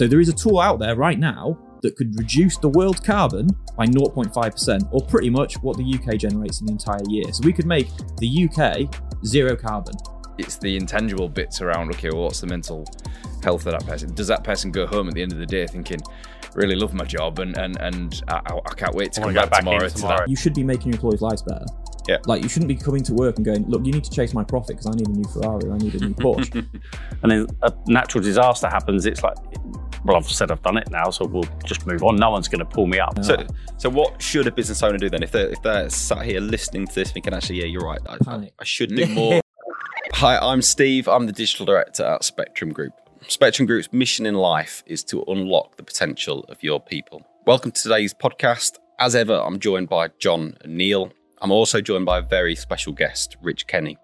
So there is a tool out there right now that could reduce the world carbon by 0.5%, or pretty much what the UK generates in the entire year. So we could make the UK zero carbon. It's the intangible bits around, okay, well, what's the mental health of that person? Does that person go home at the end of the day thinking, really love my job and and, and I, I can't wait to I come back, back tomorrow in to that? You should be making your employees' lives better. Yeah. Like you shouldn't be coming to work and going, look, you need to chase my profit because I need a new Ferrari or I need a new Porsche. And then a natural disaster happens. It's like, well, I've said I've done it now, so we'll just move on. No one's going to pull me up. So, so what should a business owner do then if they're if they're sat here listening to this, thinking, actually, yeah, you're right, I, I, I should do more. Hi, I'm Steve. I'm the digital director at Spectrum Group. Spectrum Group's mission in life is to unlock the potential of your people. Welcome to today's podcast. As ever, I'm joined by John and Neil. I'm also joined by a very special guest, Rich Kenny.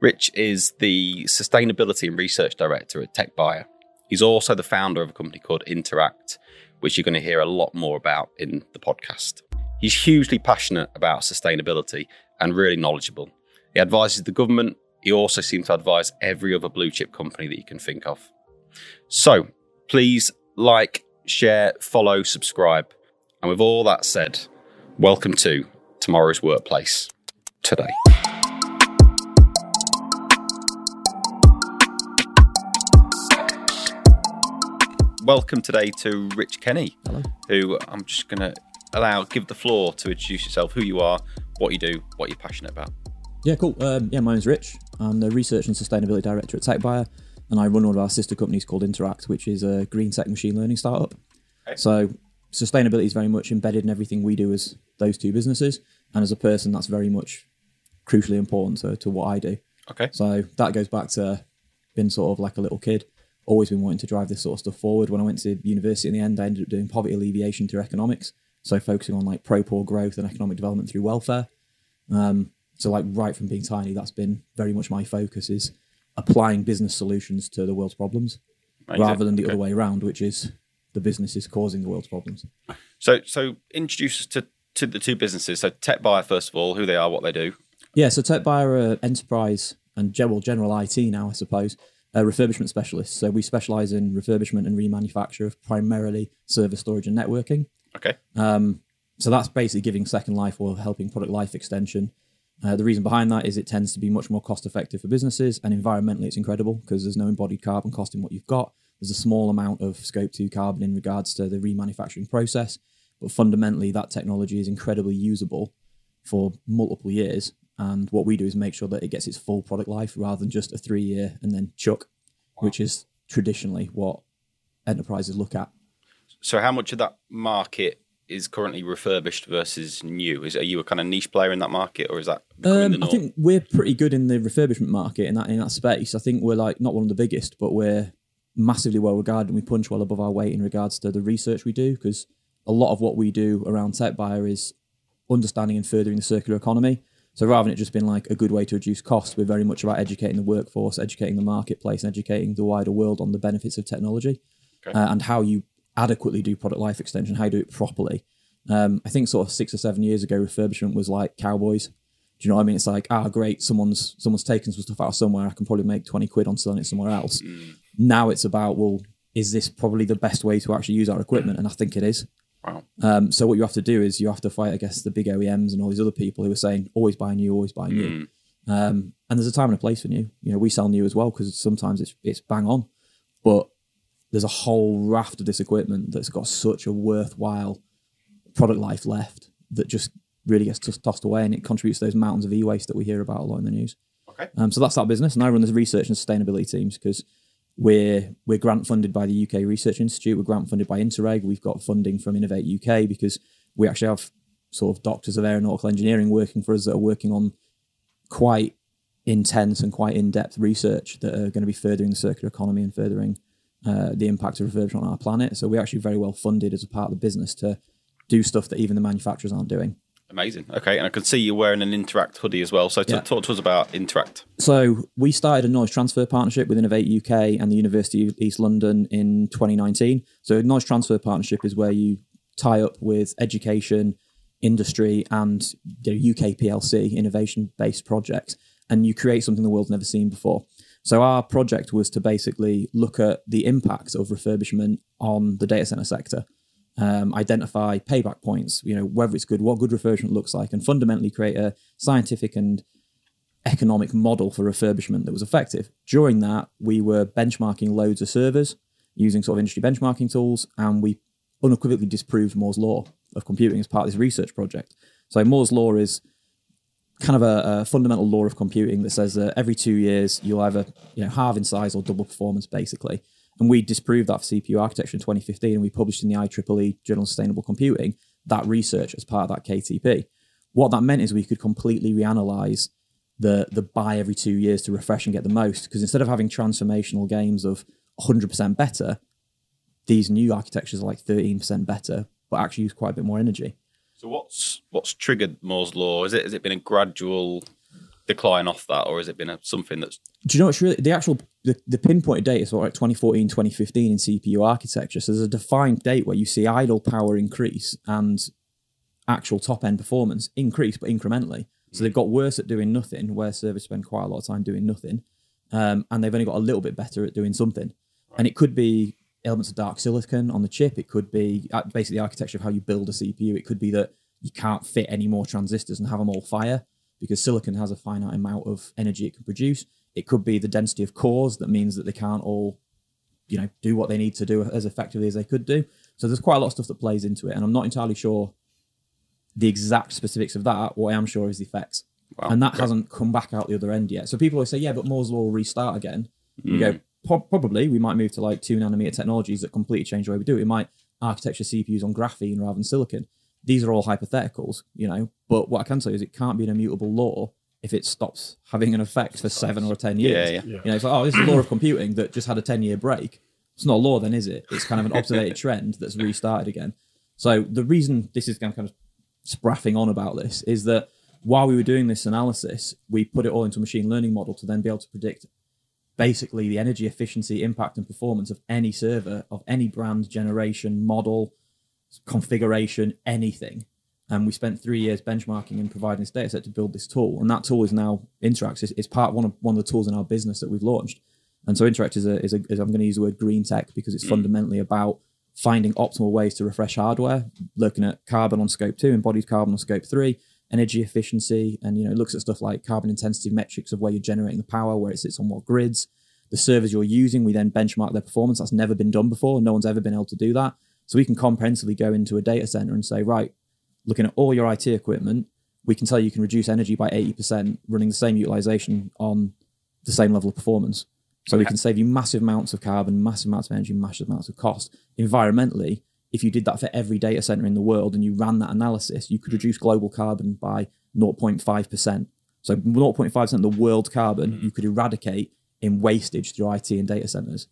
Rich is the sustainability and research director at TechBuyer. He's also the founder of a company called Interact, which you're going to hear a lot more about in the podcast. He's hugely passionate about sustainability and really knowledgeable. He advises the government. He also seems to advise every other blue chip company that you can think of. So please like, share, follow, subscribe. And with all that said, welcome to tomorrow's workplace today. Welcome today to Rich Kenny, Hello. who I'm just going to allow, give the floor to introduce yourself, who you are, what you do, what you're passionate about. Yeah, cool. Um, yeah, my name's Rich. I'm the Research and Sustainability Director at TechBuyer, and I run one of our sister companies called Interact, which is a green tech machine learning startup. Okay. So, sustainability is very much embedded in everything we do as those two businesses, and as a person, that's very much crucially important to, to what I do. Okay. So that goes back to being sort of like a little kid, always been wanting to drive this sort of stuff forward. When I went to university in the end, I ended up doing poverty alleviation through economics. So focusing on like pro poor growth and economic development through welfare. Um, so like right from being tiny, that's been very much my focus is applying business solutions to the world's problems Amazing. rather than the Okay. other way around, which is the businesses causing the world's problems. So, so introduce us to, to the two businesses. So, TechBuyer, first of all, who they are, what they do. Yeah, so TechBuyer are enterprise and general general IT now, I suppose, uh, refurbishment specialists. So we specialize in refurbishment and remanufacture of primarily server storage and networking. Okay. Um, so that's basically giving second life or helping product life extension. Uh, the reason behind that is it tends to be much more cost effective for businesses and environmentally it's incredible because there's no embodied carbon cost in what you've got. There's a small amount of scope 2 carbon in regards to the remanufacturing process, but fundamentally that technology is incredibly usable for multiple years. And what we do is make sure that it gets its full product life rather than just a three year and then chuck, which is traditionally what enterprises look at. So, how much of that market is currently refurbished versus new? Is are you a kind of niche player in that market, or is that Um, I think we're pretty good in the refurbishment market in that in that space. I think we're like not one of the biggest, but we're massively well regarded and we punch well above our weight in regards to the research we do because a lot of what we do around TechBuyer is understanding and furthering the circular economy. So rather than it just being like a good way to reduce costs, we're very much about educating the workforce, educating the marketplace, and educating the wider world on the benefits of technology Okay. uh, and how you adequately do product life extension, how you do it properly. Um, I think sort of six or seven years ago, refurbishment was like cowboys. Do you know what I mean? It's like, ah, great, someone's someone's taken some stuff out of somewhere. I can probably make twenty quid on selling it somewhere else. Now it's about, well, is this probably the best way to actually use our equipment? And I think it is. Wow. Um, so what you have to do is you have to fight against the big OEMs and all these other people who are saying always buy new, always buy new. Um, and there's a time and a place for new. You know, we sell new as well because sometimes it's it's bang on, but there's a whole raft of this equipment that's got such a worthwhile product life left that just really gets just tossed away and it contributes to those mountains of e-waste that we hear about a lot in the news. Okay. Um, so that's that business, and I run the research and sustainability teams because we're we're grant funded by the UK Research Institute. We're grant funded by Interreg. We've got funding from Innovate UK because we actually have sort of doctors of aeronautical engineering working for us that are working on quite intense and quite in-depth research that are going to be furthering the circular economy and furthering uh, the impact of refurbishment on our planet. So we're actually very well funded as a part of the business to do stuff that even the manufacturers aren't doing. Amazing. Okay, and I can see you're wearing an Interact hoodie as well. So, t- Yeah. talk to us about Interact. So we started a knowledge transfer partnership with Innovate UK and the University of East London in 2019. So a knowledge transfer partnership is where you tie up with education, industry, and the UK PLC innovation-based projects, and you create something the world's never seen before. So our project was to basically look at the impact of refurbishment on the data center sector, um, identify payback points, you know, whether it's good, what good refurbishment looks like, and fundamentally create a scientific and economic model for refurbishment that was effective. During that, we were benchmarking loads of servers using sort of industry benchmarking tools, and we unequivocally disproved Moore's law of computing as part of this research project. So Moore's law is kind of a, a, fundamental law of computing that says that every two years you'll either you know halve in size or double performance, basically. And we disproved that for CPU architecture in 2015, and we published in the IEEE Journal of Sustainable Computing that research as part of that KTP. What that meant is we could completely reanalyze the the buy every two years to refresh and get the most. Because instead of having transformational games of 100% better, these new architectures are like 13% better, but actually use quite a bit more energy. So what's what's triggered Moore's law? Is it has it been a gradual decline off that, or has it been a, something that's? Do you know what's really the actual the, the pinpointed date is of like 2014, 2015 in CPU architecture. So there's a defined date where you see idle power increase and actual top end performance increase, but incrementally. So they've got worse at doing nothing, where servers spend quite a lot of time doing nothing, um, and they've only got a little bit better at doing something. And it could be elements of dark silicon on the chip. It could be uh, basically the architecture of how you build a CPU. It could be that you can't fit any more transistors and have them all fire because silicon has a finite amount of energy it can produce. It could be the density of cores that means that they can't all, you know, do what they need to do as effectively as they could do. So there's quite a lot of stuff that plays into it, and I'm not entirely sure the exact specifics of that. What I am sure is the effects, wow. and that okay. hasn't come back out the other end yet. So people always say, "Yeah, but Moore's law will restart again." Mm. You go, probably we might move to like two nanometer technologies that completely change the way we do it. We might architecture CPUs on graphene rather than silicon. These are all hypotheticals, you know. But what I can say is it can't be an immutable law if it stops having an effect for seven or ten years. Yeah, yeah. You know, it's like, oh, this is a law of computing that just had a ten year break. It's not a law, then, is it? It's kind of an observed trend that's restarted again. So the reason this is kind of spraffing on about this is that while we were doing this analysis, we put it all into a machine learning model to then be able to predict basically the energy efficiency, impact, and performance of any server of any brand, generation, model, configuration, anything. And we spent three years benchmarking and providing this data set to build this tool. And that tool is now Interact. It's, it's part one of one of the tools in our business that we've launched. And so Interact is a, is, a, is I'm going to use the word green tech because it's mm. fundamentally about finding optimal ways to refresh hardware, looking at carbon on scope two, embodied carbon on scope three, energy efficiency, and you know looks at stuff like carbon intensity metrics of where you're generating the power, where it sits on what grids, the servers you're using. We then benchmark their performance. That's never been done before. No one's ever been able to do that. So we can comprehensively go into a data center and say, right, looking at all your IT equipment, we can tell you, can reduce energy by 80% running the same utilization on the same level of performance. So okay. we can save you massive amounts of carbon, massive amounts of energy, massive amounts of cost. Environmentally, if you did that for every data center in the world and you ran that analysis, you could reduce global carbon by 0.5%. So 0.5% of the world carbon mm-hmm. you could eradicate in wastage through IT and data centers.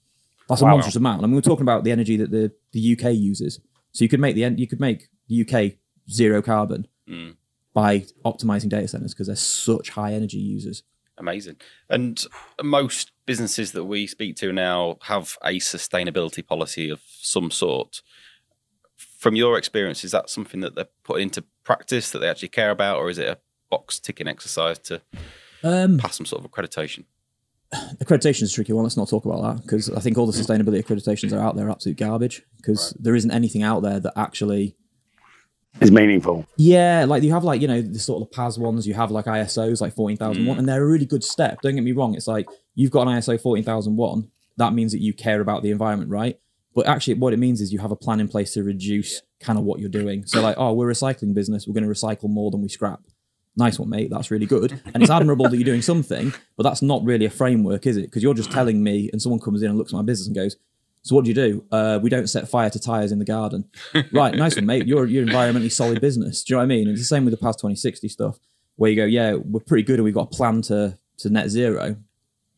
That's wow. a monstrous amount. I mean, we're talking about the energy that the, the UK uses. So you could make the you could make the UK zero carbon mm. by optimizing data centers because they're such high energy users. Amazing. And most businesses that we speak to now have a sustainability policy of some sort from your experience, is that something that they're put into practice that they actually care about, or is it a box ticking exercise to um, pass some sort of accreditation? Accreditation is a tricky one. Let's not talk about that because I think all the sustainability accreditations are out there absolute garbage because right. there isn't anything out there that actually is meaningful. Yeah, like you have like you know the sort of PAS ones, you have like ISOs like fourteen thousand one, mm. and they're a really good step. Don't get me wrong. It's like you've got an ISO fourteen thousand one. That means that you care about the environment, right? But actually, what it means is you have a plan in place to reduce kind of what you're doing. So, like, oh, we're a recycling business. We're going to recycle more than we scrap. Nice one, mate. That's really good. And it's admirable that you're doing something, but that's not really a framework, is it? Because you're just telling me, and someone comes in and looks at my business and goes, so what do you do? Uh, we don't set fire to tires in the garden. right, nice one, mate. You're you're environmentally solid business. Do you know what I mean? It's the same with the PAS 2060 stuff, where you go, yeah, we're pretty good and we've got a plan to to net zero,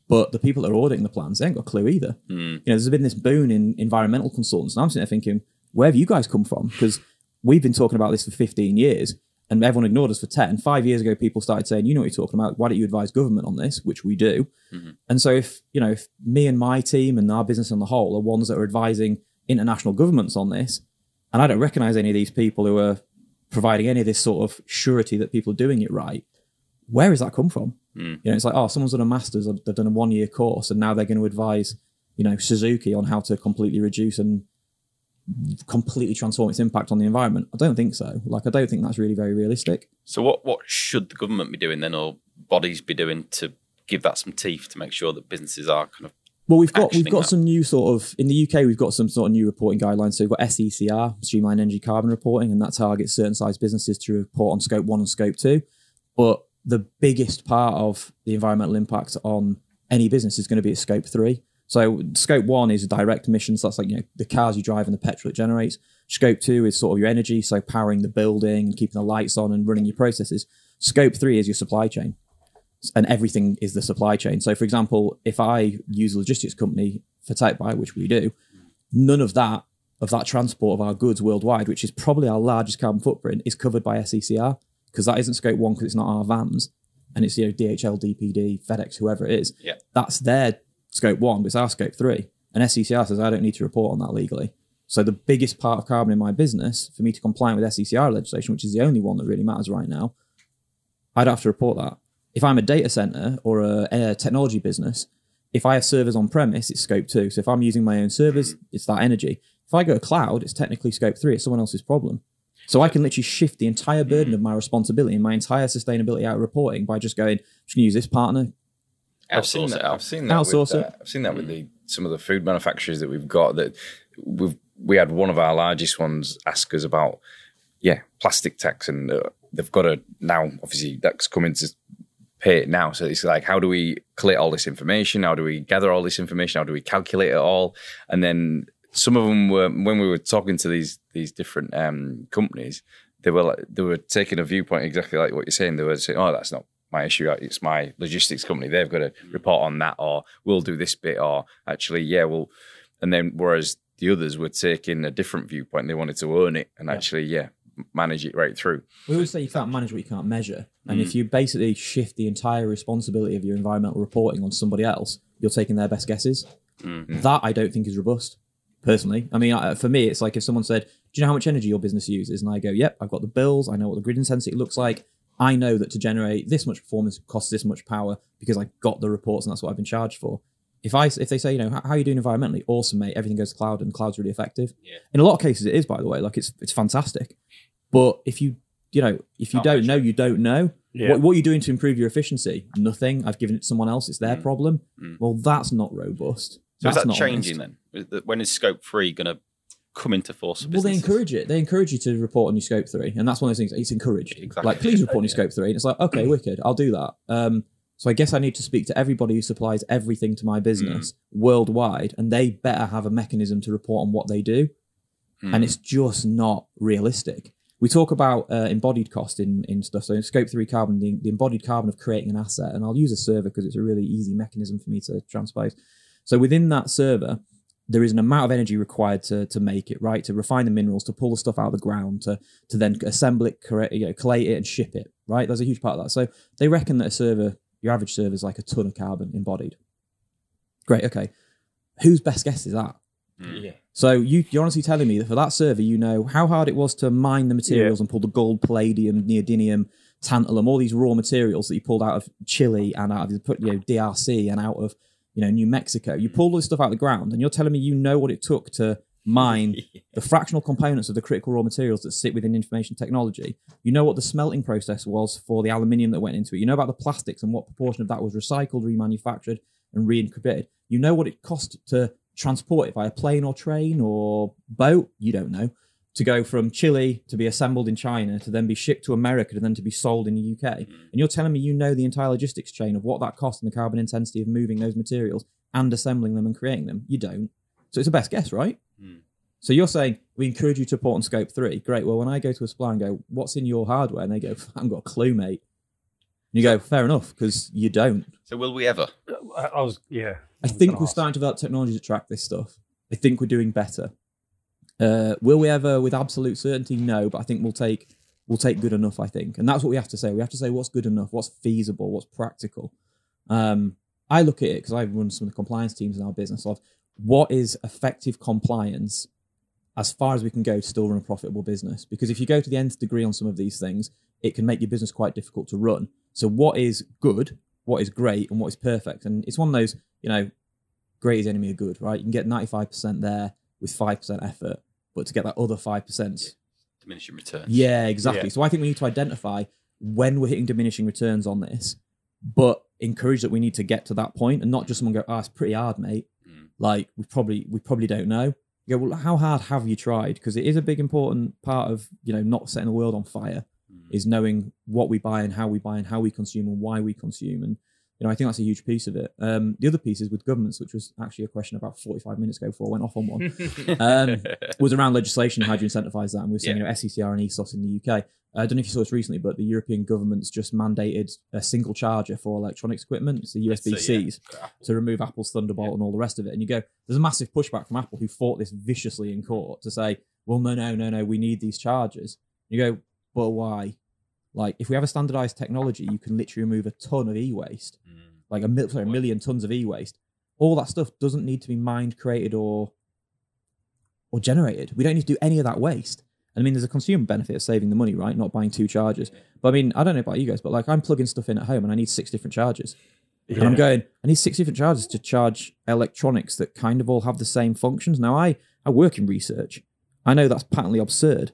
but the people that are auditing the plans, they ain't got a clue either. Mm. You know, there's been this boon in environmental consultants. And I'm sitting there thinking, where have you guys come from? Because we've been talking about this for 15 years and everyone ignored us for 10. Five years ago, people started saying, you know what you're talking about. Why don't you advise government on this? Which we do. Mm-hmm. And so if, you know, if me and my team and our business on the whole are ones that are advising international governments on this, and I don't recognize any of these people who are providing any of this sort of surety that people are doing it right, where has that come from? Mm. You know, it's like, oh, someone's done a master's, they've done a one year course, and now they're going to advise, you know, Suzuki on how to completely reduce and completely transform its impact on the environment. I don't think so. Like, I don't think that's really very realistic. So what what should the government be doing then, or bodies be doing to give that some teeth to make sure that businesses are kind of Well, we've got we've got that. some new sort of in the UK. We've got some sort of new reporting guidelines. So we've got SECR, Streamline Energy Carbon Reporting, and that targets certain size businesses to report on Scope One and Scope Two. But the biggest part of the environmental impact on any business is going to be at Scope Three. So Scope One is direct emissions. That's like you know the cars you drive and the petrol it generates. Scope Two is sort of your energy, so powering the building and keeping the lights on and running your processes. Scope Three is your supply chain and everything is the supply chain. So, for example, if I use a logistics company for TechBuyer, which we do, none of that of that transport of our goods worldwide, which is probably our largest carbon footprint, is covered by SECR because that isn't scope one because it's not our vans and it's you know DHL, DPD, FedEx, whoever it is. Yeah. That's their scope one, but it's our scope three. And SECR says I don't need to report on that legally. So the biggest part of carbon in my business, for me to comply with SECR legislation, which is the only one that really matters right now, I'd have to report that. If I'm a data center or a, a technology business, if I have servers on premise, it's scope two. So if I'm using my own servers, it's that energy. If I go to cloud, it's technically scope three. It's someone else's problem. So I can literally shift the entire burden of my responsibility and my entire sustainability out of reporting by just going, just gonna use this partner. I've seen that. it. I've seen that. Outsource with, it. uh, I've seen that with the some of the food manufacturers that we've got. That we've we had one of our largest ones ask us about, yeah, plastic tax, and uh, they've got to now. Obviously, that's coming to pay it now. So it's like, how do we collect all this information? How do we gather all this information? How do we calculate it all? And then some of them were when we were talking to these these different um, companies, they were like, they were taking a viewpoint exactly like what you're saying. They were saying, "Oh, that's not my issue. Uh, it's my logistics company. They've got to mm. report on that, or we'll do this bit, or actually, yeah, we'll." And then whereas the others were taking a different viewpoint, they wanted to own it and actually, yeah, manage it right through. We always say you can't manage what you can't measure. And if mm. you basically shift the entire responsibility of your environmental reporting on somebody else, you're taking their best guesses. Mm-hmm. That I don't think is robust, personally. I mean, for me, it's like if someone said, Do you know how much energy your business uses? And I go, Yep, I've got the bills. I know what the grid intensity looks like. I know that to generate this much performance costs this much power because I got the reports and that's what I've been charged for. If I if they say, you know, how, how are you doing environmentally? Awesome, mate. Everything goes to cloud and cloud's really effective. Yeah. In a lot of cases, it is, by the way. Like it's it's fantastic. But if you you know if you Can't don't know, you don't know. Yeah. What, what are you doing to improve your efficiency? Nothing. I've given it to someone else. It's their mm. problem. Mm. Well, that's not robust. So that's is that not changing honest. then? When is scope three going to come into force? For Well, they encourage it. They encourage you to report on your scope three, and that's one of those things. It's encouraged. Exactly. Like, please report on your scope three, and it's like, okay, wicked, I'll do that. Um, so I guess I need to speak to everybody who supplies everything to my business worldwide, and they better have a mechanism to report on what they do. And it's just not realistic. We talk about uh, embodied cost in, in stuff. So in scope three carbon, the, the embodied carbon of creating an asset, and I'll use a server because it's a really easy mechanism for me to transpose. So within that server, there is an amount of energy required to to make it right, to refine the minerals, to pull the stuff out of the ground, to to then assemble it, correct, you know, collate it, and ship it. Right, there's a huge part of that. So they reckon that a server, your average server, is like a ton of carbon embodied. Great. Okay, whose best guess is that? Hmm. Yeah. So you, you're honestly telling me that for that server, you know how hard it was to mine the materials and pull the gold, palladium, neodymium, tantalum, all these raw materials that you pulled out of Chile and out of you know, DRC and out of you know New Mexico. You pull all this stuff out of the ground, and you're telling me you know what it took to mine the fractional components of the critical raw materials that sit within information technology. You know what the smelting process was for the aluminium that went into it. You know about the plastics and what proportion of that was recycled, remanufactured, and reincubated. You know what it cost to transport it via plane or train or boat. You don't know. To go from Chile to be assembled in China to then be shipped to America to then to be sold in the UK. Mm. And you're telling me you know the entire logistics chain of what that cost and the carbon intensity of moving those materials and assembling them and creating them. You don't. So it's a best guess, right? Mm. So you're saying we encourage you to report on scope three. Great. Well, when I go to a supplier and go, "What's in your hardware?" and they go, "I haven't got a clue, mate." And you go, "Fair enough," because you don't. So will we ever? Uh, I, I was, yeah. I was think we're ask. starting to develop technology to track this stuff. I think we're doing better. Uh, will we ever, with absolute certainty? No, but I think we'll take we'll take good enough. I think, and that's what we have to say. We have to say what's good enough, what's feasible, what's practical. Um, I look at it because I run some of the compliance teams in our business of what is effective compliance as far as we can go to still run a profitable business. Because if you go to the nth degree on some of these things, it can make your business quite difficult to run. So, what is good what is great and what is perfect. And it's one of those, you know, great is enemy of good, right? You can get 95% there with 5% effort, but to get that other 5%, Diminishing returns. yeah, exactly. Yeah. So I think we need to identify when we're hitting diminishing returns on this, but encourage that we need to get to that point and not just someone go, oh, it's pretty hard, mate. Mm. Like we probably we probably don't know. You go, well, how hard have you tried? Because it is a big important part of you know not setting the world on fire Mm. is knowing what we buy and how we buy and how we consume and why we consume. And you know, I think that's a huge piece of it. Um, the other piece is with governments, which was actually a question about 45 minutes ago before I went off on one um, was around legislation. How do you incentivize that? And we're seeing you know, SECR and ESOS in the UK. I don't know if you saw this recently, but the European government's just mandated a single charger for electronics equipment, the USB So, yeah. To remove Apple's Thunderbolt and all the rest of it. And you go, there's a massive pushback from Apple who fought this viciously in court to say, well, no, no, no, no, we need these chargers. You go, but why? Like, if we have a standardized technology, you can literally remove a ton of e waste Mm. like a, mil- sorry, a million tons of e-waste. All that stuff doesn't need to be mined, created, or or generated. We don't need to do any of that waste. And I mean, there's a consumer benefit of saving the money, right? Not buying two chargers. But I mean, I don't know about you guys, but like I'm plugging stuff in at home and I need six different chargers. And I'm going, I need six different chargers to charge electronics that kind of all have the same functions. Now, I, I work in research. I know that's patently absurd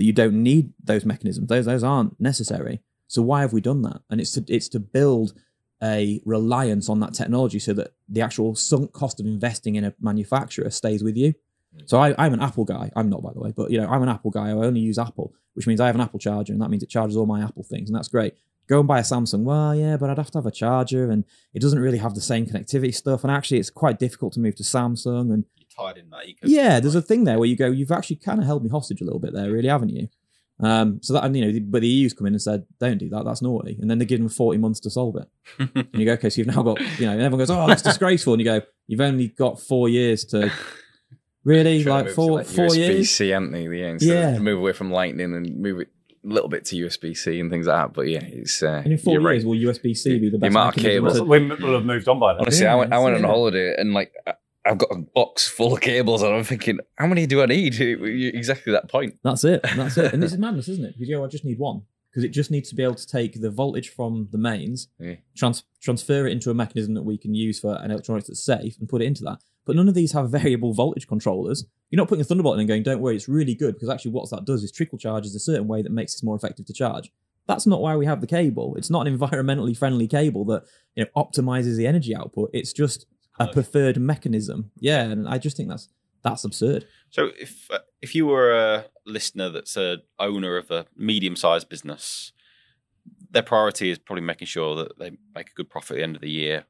that you don't need those mechanisms. Those, those aren't necessary. So why have we done that? And it's to, it's to build a reliance on that technology so that the actual sunk cost of investing in a manufacturer stays with you. Mm. So I, I'm an Apple guy. I'm not, by the way, but you know, I'm an Apple guy. I only use Apple, which means I have an Apple charger, and that means it charges all my Apple things, and that's great. Go and buy a Samsung. Well, yeah, but I'd have to have a charger, and it doesn't really have the same connectivity stuff. And actually, it's quite difficult to move to Samsung. And tied in that ecosystem. yeah, there's a thing there where you go, you've actually kind of held me hostage a little bit there, really, haven't you? Um, so that and you know, the- but the EU's come in and said, don't do that. That's naughty. And then they give them 40 months to solve it. and you go, okay, so you've now got, you know, and everyone goes, oh, that's disgraceful. And you go, you've only got four years to really Trying like move four like, four USB years. C, aren't they? Yeah, instead Yeah. move away from Lightning and move it a little bit to USB C and things like that. But yeah, it's uh, And in four you're years, right. will USB C be the The best amount of mechanism cables. we will have moved on by then. Honestly, I went, I went on holiday and like I- I've got a box full of cables and I'm thinking, how many do I need? Exactly that point. That's it. That's it. And this is madness, isn't it? Because you go, I just need one. Because it just needs to be able to take the voltage from the mains, Yeah. trans- transfer it into a mechanism that we can use for an electronics that's safe, and put it into that. But none of these have variable voltage controllers. You're not putting a Thunderbolt in and going, don't worry, it's really good. Because actually, what that does is trickle charges a certain way that makes it more effective to charge. That's not why we have the cable. It's not an environmentally friendly cable that you know optimizes the energy output. It's just a preferred mechanism. Yeah, and I just think that's that's absurd. So if uh, if you were a listener that's a owner of a medium sized business, their priority is probably making sure that they make a good profit at the end of the year.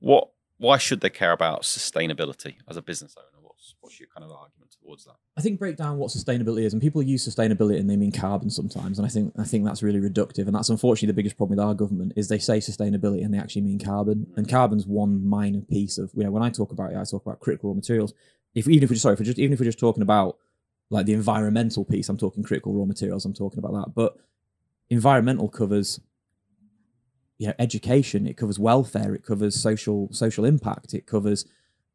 What why should they care about sustainability as a business owner? What's your kind of argument towards that? I think break down what sustainability is, and people use sustainability and they mean carbon sometimes, and I think I think that's really reductive, and that's unfortunately the biggest problem with our government is they say sustainability and they actually mean carbon, mm-hmm. and carbon's one minor piece of you know when I talk about it, I talk about critical raw materials. If even if we're just sorry, if we're just even if we're just talking about like the environmental piece, I'm talking critical raw materials, I'm talking about that, but environmental covers you know education, it covers welfare, it covers social social impact, it covers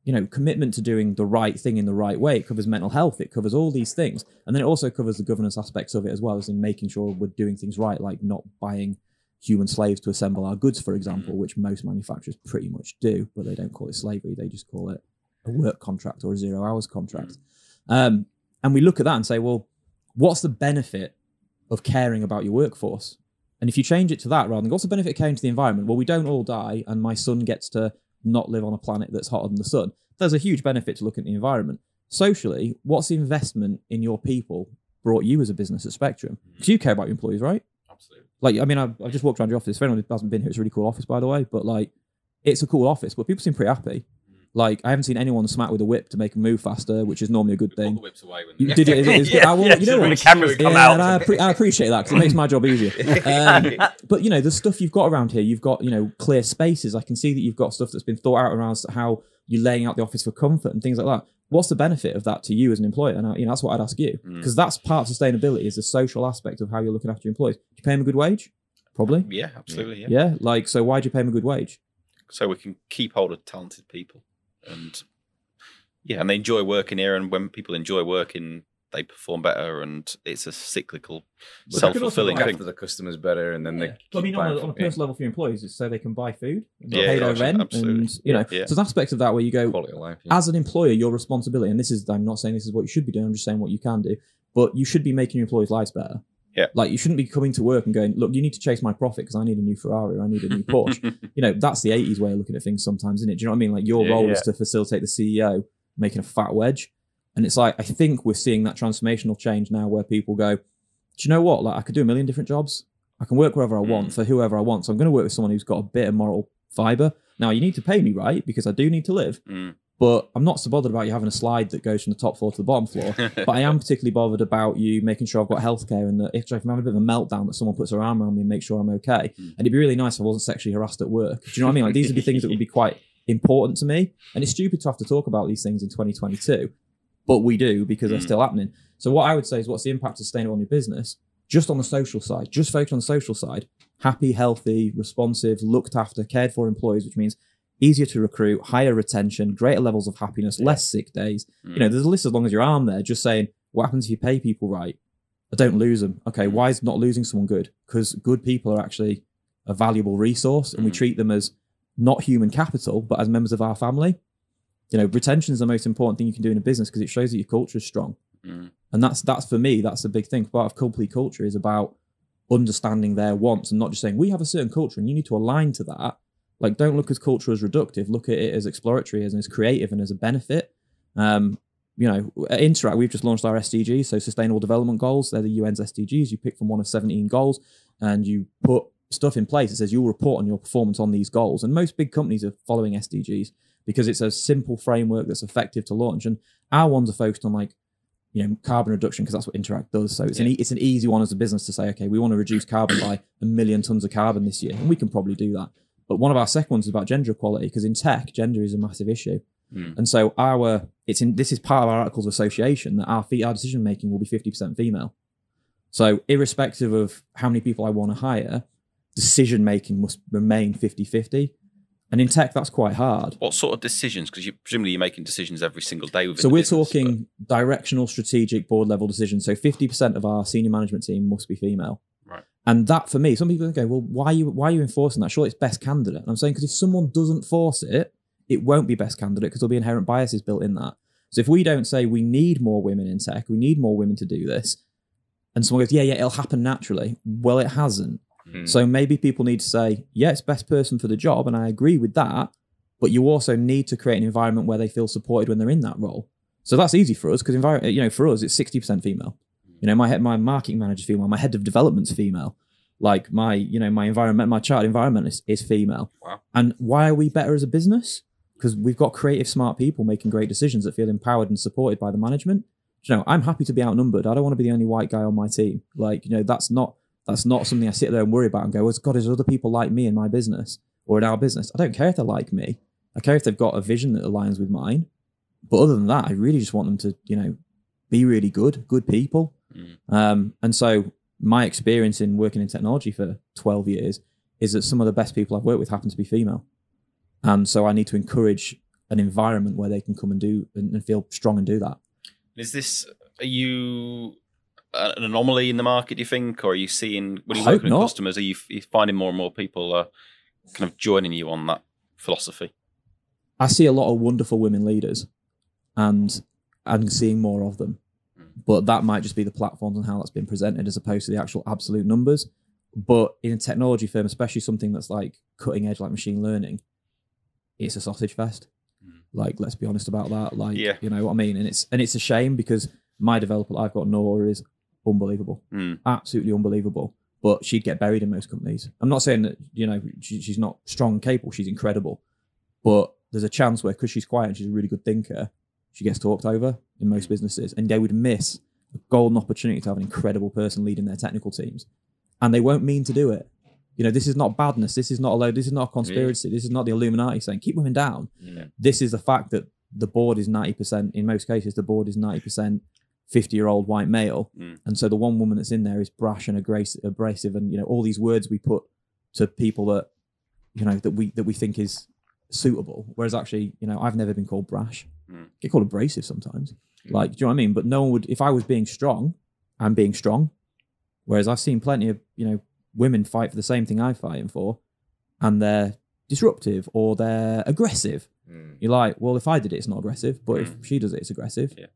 you know, commitment to doing the right thing in the right way. It covers mental health. It covers all these things. And then it also covers the governance aspects of it as well, as in making sure we're doing things right, like not buying human slaves to assemble our goods, for example, which most manufacturers pretty much do, but they don't call it slavery. They just call it a work contract or a zero hours contract. Um, and we look at that and say, well, what's the benefit of caring about your workforce? And if you change it to that rather than what's the benefit of caring to the environment? Well, we don't all die, and my son gets to not live on a planet that's hotter than the sun. There's a huge benefit to looking at the environment. Socially, what's the investment in your people brought you as a business at Spectrum? Mm. Because you care about your employees, right? Absolutely. Like, I mean, I've, I've just walked around your office. If anyone who hasn't been here, it's a really cool office, by the way. But like, it's a cool office, but people seem pretty happy. Like, I haven't seen anyone smack with a whip to make them move faster, which is normally a good Pull thing. the whips away when You did it. It's, it's good. Yeah, I will, yeah, you know when the cameras come yeah, out. and I, appre- I appreciate that because it makes my job easier. Um, but you know, the stuff you've got around here, you've got you know clear spaces. I can see that you've got stuff that's been thought out around how you're laying out the office for comfort and things like that. What's the benefit of that to you as an employer? And I, you know, that's what I'd ask you because that's part of sustainability is the social aspect of how you're looking after your employees. Do you pay them a good wage? Probably. Yeah, absolutely. Yeah. Yeah. Like, so why do you pay them a good wage? So we can keep hold of talented people, and yeah, and they enjoy working here. And when people enjoy working they perform better, and it's a cyclical, But that self fulfilling Look thing. after the customers better, and then Yeah. they. But I mean, on a, on a from you. personal level for your employees, it's so they can buy food, and Yeah, pay their gotcha, rent, absolutely. and you know, Yeah, yeah. so there's aspects of that where you go, of life. yeah. as an employer, your responsibility, and this is, I'm not saying this is what you should be doing, I'm just saying what you can do, but you should be making your employees' lives better. Yeah. Like, you shouldn't be coming to work and going, look, you need to chase my profit because I need a new Ferrari or I need a new Porsche. you know, that's the 80s way of looking at things sometimes, isn't it? Do you know what I mean? Like, your Yeah, role yeah. is to facilitate the CEO making a fat wedge. And it's like, I think we're seeing that transformational change now where people go, do you know what? Like, I could do a million different jobs. I can work wherever I want Mm. for whoever I want. So I'm going to work with someone who's got a bit of moral fiber. Now, you need to pay me, right? Because I do need to live. Mm. But I'm not so bothered about you having a slide that goes from the top floor to the bottom floor. but I am particularly bothered about you making sure I've got healthcare and that if I'm having a bit of a meltdown, that someone puts their arm around me and makes sure I'm okay. Mm. And it'd be really nice if I wasn't sexually harassed at work. Do you know what I mean? Like these would be things that would be quite important to me. And it's stupid to have to talk about these things in 2022, but we do because they're Mm. still happening. So what I would say is, what's the impact of sustainable on your business? Just on the social side, just focus on the social side. Happy, healthy, responsive, looked after, cared for employees, which means easier to recruit, higher retention, greater levels of happiness, less sick days. Mm. You know, there's a list as long as your arm there, just saying, what happens if you pay people right? I don't lose them. Okay, why is not losing someone good? Because good people are actually a valuable resource and we Mm. treat them as not human capital, but as members of our family. You know, retention is the most important thing you can do in a business because it shows that your culture is strong. Mm. And that's that's for me, that's the big thing. Part of complete culture is about understanding their wants and not just saying we have a certain culture and you need to align to that. Like, don't look at culture as reductive. Look at it as exploratory, as, as creative, and as a benefit. Um, you know, at Interact, we've just launched our SDGs, so Sustainable Development Goals. They're the UN's SDGs. You pick from one of 17 goals and you put stuff in place that says you'll report on your performance on these goals. And most big companies are following SDGs because it's a simple framework that's effective to launch. And our ones are focused on like, you know, carbon reduction because that's what Interact does. So it's an e- it's an easy one as a business to say, okay, we want to reduce carbon by a million tons of carbon this year, and we can probably do that. But one of our second ones is about gender equality because in tech, gender is a massive issue. Mm. And so our it's in this is part of our articles of association that our our decision making will be fifty percent female. So irrespective of how many people I want to hire, decision making must remain 50-50. And in tech, that's quite hard. What sort of decisions? Because you presumably you're making decisions every single day. So we're business, talking directional, strategic, board level decisions. So fifty percent of our senior management team must be female. And that for me, some people go, well, why are you why are you enforcing that? Sure, it's best candidate. And I'm saying because if someone doesn't force it, it won't be best candidate because there'll be inherent biases built in that. So if we don't say we need more women in tech, we need more women to do this, and someone goes, yeah, yeah, it'll happen naturally. Well, it hasn't. Mm. So maybe people need to say, yeah, it's best person for the job, and I agree with that. But you also need to create an environment where they feel supported when they're in that role. So that's easy for us because envir- you know, for us, it's sixty percent female. You know, my head, my marketing manager's female, my head of development's female. Like my, you know, my environment, my child environment is, is female. Wow. And why are we better as a business? Because we've got creative, smart people making great decisions that feel empowered and supported by the management. You know, I'm happy to be outnumbered. I don't want to be the only white guy on my team. Like, you know, that's not that's not something I sit there and worry about and go, "Oh God, is other people like me in my business or in our business?" I don't care if they're like me. I care if they've got a vision that aligns with mine. But other than that, I really just want them to, you know, be really good, good people. Mm. Um, and so my experience in working in technology for 12 years is that some of the best people I've worked with happen to be female. And so I need to encourage an environment where they can come and do and, and feel strong and do that. Is this are you an anomaly in the market? Do you think, or are you seeing when you're working with customers? Are you, are you finding more and more people are kind of joining you on that philosophy? I see a lot of wonderful women leaders and and seeing more of them. Mm. But that might just be the platforms and how that's been presented as opposed to the actual absolute numbers. But in a technology firm, especially something that's like cutting edge like machine learning, it's a sausage fest. Mm. Like, let's be honest about that. Like, Yeah. you know what I mean? And it's and it's a shame because my developer that I've got, Nora, is unbelievable Mm. absolutely unbelievable. But she'd get buried in most companies. I'm not saying that you know she, she's not strong and capable. She's incredible, but there's a chance where because she's quiet and she's a really good thinker, she gets talked over in most businesses, and they would miss a golden opportunity to have an incredible person leading their technical teams, and they won't mean to do it. You know, this is not badness. This is not a load. This is not a conspiracy. This is not the Illuminati saying keep women down. Yeah. This is the fact that the board is ninety percent. In most cases, the board is ninety percent fifty-year-old white male, Mm. and so the one woman that's in there is brash and aggressive, abrasive, and you know all these words we put to people that you know that we that we think is suitable. Whereas actually, you know, I've never been called brash. Get called abrasive sometimes. Mm. Like, do you know what I mean? But no one would. If I was being strong, I'm being strong. Whereas I've seen plenty of you know women fight for the same thing I'm fighting for, and they're disruptive or they're aggressive. Mm. You're like, well, if I did it, it's not aggressive, but if mm. she does it, it's aggressive. Yeah.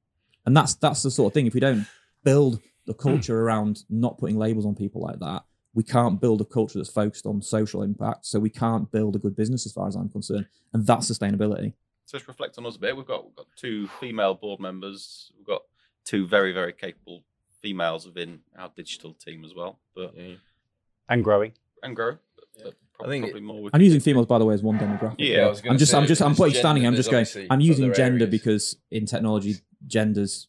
And that's that's the sort of thing. If we don't build the culture around not putting labels on people like that, we can't build a culture that's focused on social impact. So we can't build a good business, as far as I'm concerned, and that's sustainability. So let's reflect on us a bit. We've got we've got two female board members. We've got two very very capable females within our digital team as well. But and growing. and grow. But I think probably more. I'm using females, by the way, as one demographic. Yeah, I was gonna I'm just, I'm just, I'm because putting standing. here, I'm just going. I'm using gender areas. because in technology, gender's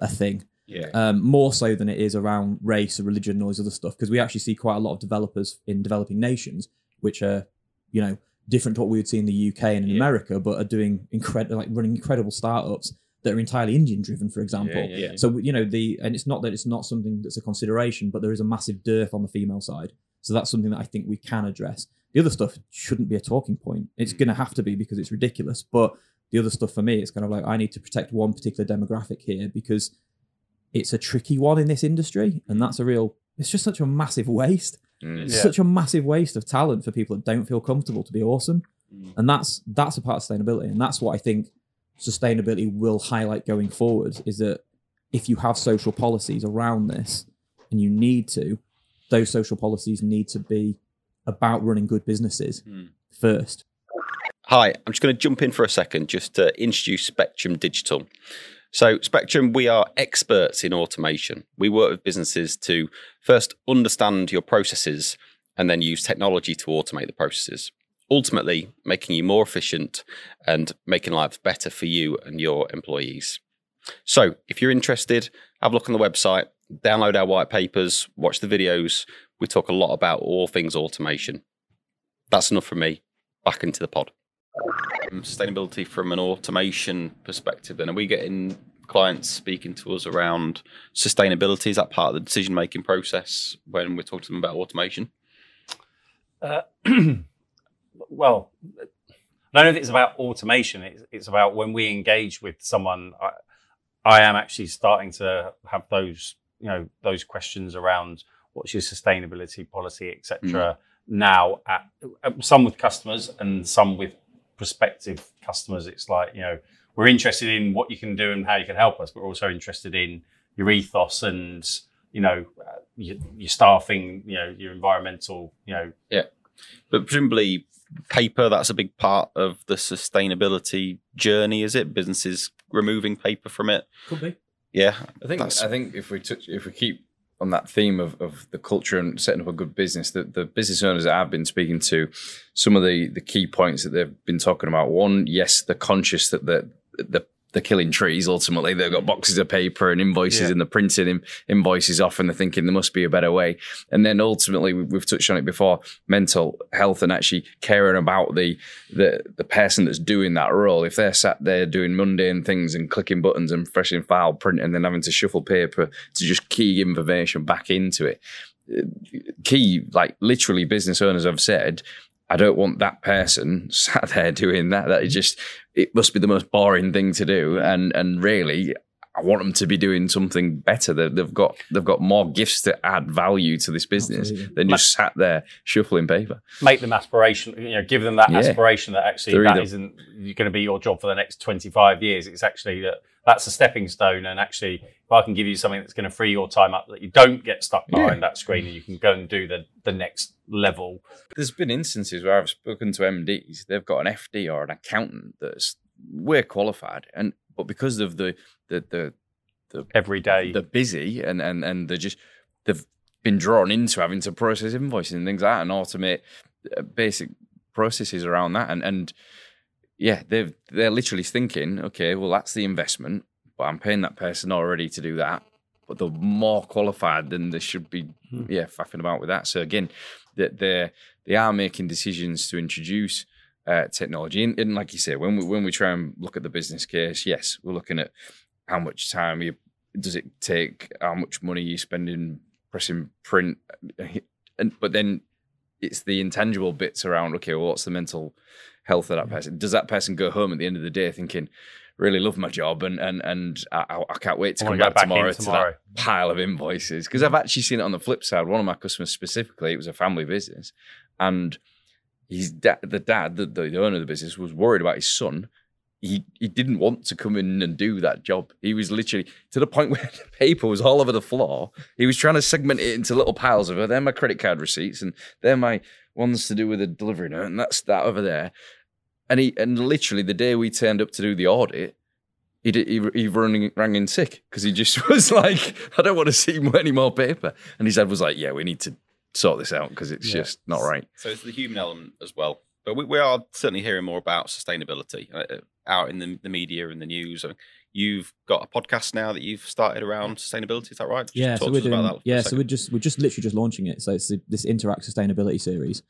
a thing. yeah. um, more so than it is around race or religion and all this other stuff. Because we actually see quite a lot of developers in developing nations, which are, you know, different to what we would see in the UK and in Yeah. America, but are doing incredible, like running incredible startups that are entirely Indian driven, for example. Yeah, yeah. So you know the, and it's not that it's not something that's a consideration, but there is a massive dearth on the female side. So that's something that I think we can address. The other stuff shouldn't be a talking point. It's mm. going to have to be because it's ridiculous. But the other stuff for me, it's kind of like I need to protect one particular demographic here because it's a tricky one in this industry, and that's a real. It's just such a massive waste. Mm. It's Yeah. such a massive waste of talent for people that don't feel comfortable to be awesome, Mm. and that's that's a part of sustainability, and that's what I think sustainability will highlight going forward. Is that if you have social policies around this, and you need to, those social policies need to be about running good businesses Mm. first. Hi, I'm just going to jump in for a second just to introduce Spectrum Digital. So, Spectrum, we are experts in automation. We work with businesses to first understand your processes and then use technology to automate the processes, ultimately making you more efficient and making lives better for you and your employees. So, if you're interested, have a look on the website, download our white papers, watch the videos. We talk a lot about all things automation. That's enough from me. Back into the pod. Um, Sustainability from an automation perspective, then are we getting clients speaking to us around sustainability? Is that part of the decision making process when we're talking to them about automation? Uh, well, I don't know if it's about automation. It's, it's about when we engage with someone. I, I am actually starting to have those, you know, those questions around what's your sustainability policy, etc. Now, at, at- some with customers and some with prospective customers. It's like you know, we're interested in what you can do and how you can help us, but we're also interested in your ethos and you know, uh, your, your staffing, you know, your environmental, you know, Yeah. But presumably, paper, that's a big part of the sustainability journey, is it? Businesses removing paper from it? Could be. Yeah. I think That's- I think if we touch if we keep on that theme of, of the culture and setting up a good business, the, the business owners that I've been speaking to, some of the the key points that they've been talking about. One, yes, they're conscious that the the they're killing trees. Ultimately, they've got boxes of paper and invoices, Yeah. and they're printing in, invoices off, and they're thinking there must be a better way. And then ultimately, we- we've touched on it before: mental health and actually caring about the the the person that's doing that role. If they're sat there doing mundane things and clicking buttons and freshing file print, and then having to shuffle paper to just key information back into it, key like literally business owners have said i don't want that person sat there doing that. That is just it must be the most boring thing to do. And and really i want them to be doing something better They- they've got they've got more gifts to add value to this business Absolutely. than just sat there shuffling paper make them aspiration, you know, give them that Yeah. aspiration that actually They're that either- isn't going to be your job for the next 25 years. It's actually that that's a stepping stone. And actually, if I can give you something that's going to free your time up, that you don't get stuck behind that screen and you can go and do the, the next level. there's been instances where I've spoken to MDs, they've got an FD or an accountant that's we're qualified, and but because of the the the every day. they're busy and and and they're just they've been drawn into having to process invoices and things like that and automate uh, basic processes around that and and yeah they've they're literally thinking okay well that's the investment but I'm paying that person already to do that but they're more qualified than they should be yeah faffing about with that so again that they they are making decisions to introduce uh, technology and, and like you say when we when we try and look at the business case yes we're looking at how much time you does it take how much money you spending pressing print and but then it's the intangible bits around okay well what's the mental health of that person does that person go home at the end of the day thinking really love my job, and and and I, I can't wait to I come back, back tomorrow, tomorrow. to that pile of invoices because I've actually seen it on the flip side. One of my customers specifically, it was a family business, and his dad, the dad, the, the owner of the business, was worried about his son. He he didn't want to come in and do that job. He was literally to the point where the paper was all over the floor. He was trying to segment it into little piles of, oh, they're my credit card receipts, and they're my ones to do with the delivery note, and that's that over there. And he and literally the day we turned up to do the audit, he did, he, he running, rang in sick because he just was like, I don't want to see any more paper. And his dad was like, Yeah, we need to sort this out because it's Yeah. just not right. So it's the human element as well. But we, we are certainly hearing more about sustainability uh, uh, out in the, the media and the news. I mean, you've got a podcast now that you've started around sustainability. Is that right? Just yeah, talk so to we're us about doing. that Yeah, so we're just we're just literally just launching it. So it's the, this Interact Sustainability series,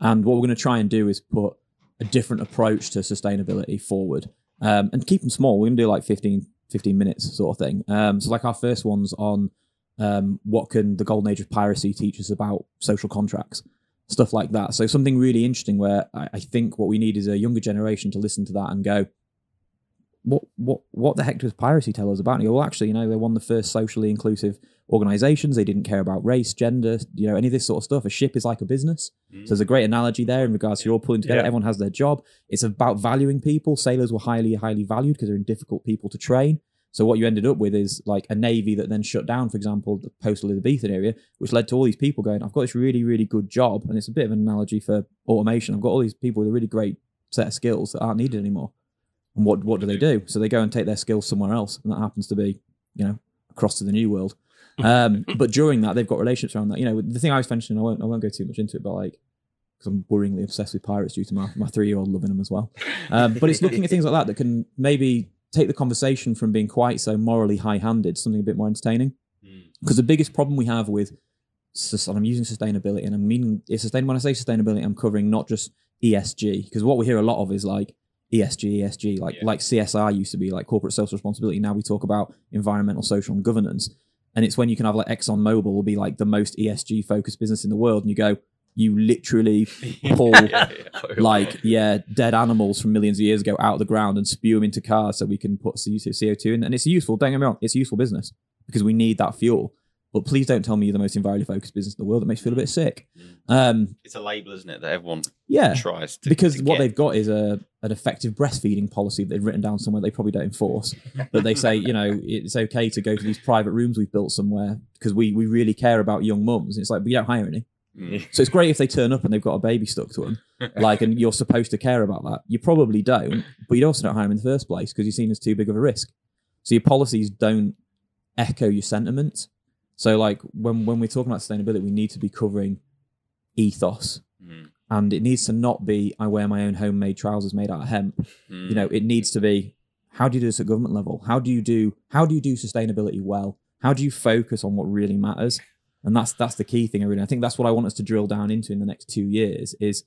and what we're going to try and do is put a different approach to sustainability forward, um, and keep them small. We're going to do like 15, 15 minutes sort of thing. Um, so like our first one's on um, what can the golden age of piracy teach us about social contracts, stuff like that. So something really interesting where I, I think what we need is a younger generation to listen to that and go, what what what the heck does piracy tell us about? And you go, well, actually, you know, they're one of the first socially inclusive organizations. They didn't care about race, gender, you know, any of this sort of stuff. A ship is like a business. Mm. So there's a great analogy there in regards to you're all pulling together. Yeah. Everyone has their job. It's about valuing people. Sailors were highly, highly valued because they're difficult people to train. So what you ended up with is like a navy that then shut down, for example, the coastal Elizabethan area, which led to all these people going, I've got this really, really good job. And it's a bit of an analogy for automation. I've got all these people with a really great set of skills that aren't needed anymore. And what, what do they do? So they go and take their skills somewhere else. And that happens to be, you know, across to the new world. Um, but during that, they've got relationships around that. You know, the thing I was mentioning, I won't, I won't go too much into it, but like, because I'm worryingly obsessed with pirates due to my, my three year old loving them as well. Um, but it's looking at things like that that can maybe take the conversation from being quite so morally high handed, something a bit more entertaining. Mm. Because the biggest problem we have with, and I'm using sustainability, and I'm meaning it's sustain, when I say sustainability, I'm covering not just ESG, because what we hear a lot of is like ESG, ESG, like Yeah. like CSR used to be like corporate social responsibility. Now we talk about environmental, social, and governance. And it's when you can have like ExxonMobil will be like the most ESG focused business in the world, and you go, you literally pull Yeah, yeah. like yeah dead animals from millions of years ago out of the ground and spew them into cars so we can put CO2 in and it's useful don't get me wrong it's a useful business because we need that fuel but please don't tell me you're the most environmentally focused business in the world that makes me feel a bit sick um it's a label, isn't it, that everyone yeah tries to because to what get. they've got is a an effective breastfeeding policy that they've written down somewhere they probably don't enforce. that they say, you know, it's okay to go to these private rooms we've built somewhere because we we really care about young mums. It's like we don't hire any. Mm. So it's great if they turn up and they've got a baby stuck to them, like, and you're supposed to care about that. You probably don't, but you'd also don't hire them in the first place because you're seen as too big of a risk. So your policies don't echo your sentiments. So like when when we're talking about sustainability, we need to be covering ethos, Mm. and it needs to not be I wear my own homemade trousers made out of hemp. Mm. You know, it needs to be how do you do this at government level? How do you do how do you do sustainability well? How do you focus on what really matters? And that's that's the key thing, really. I think that's what I want us to drill down into in the next two years is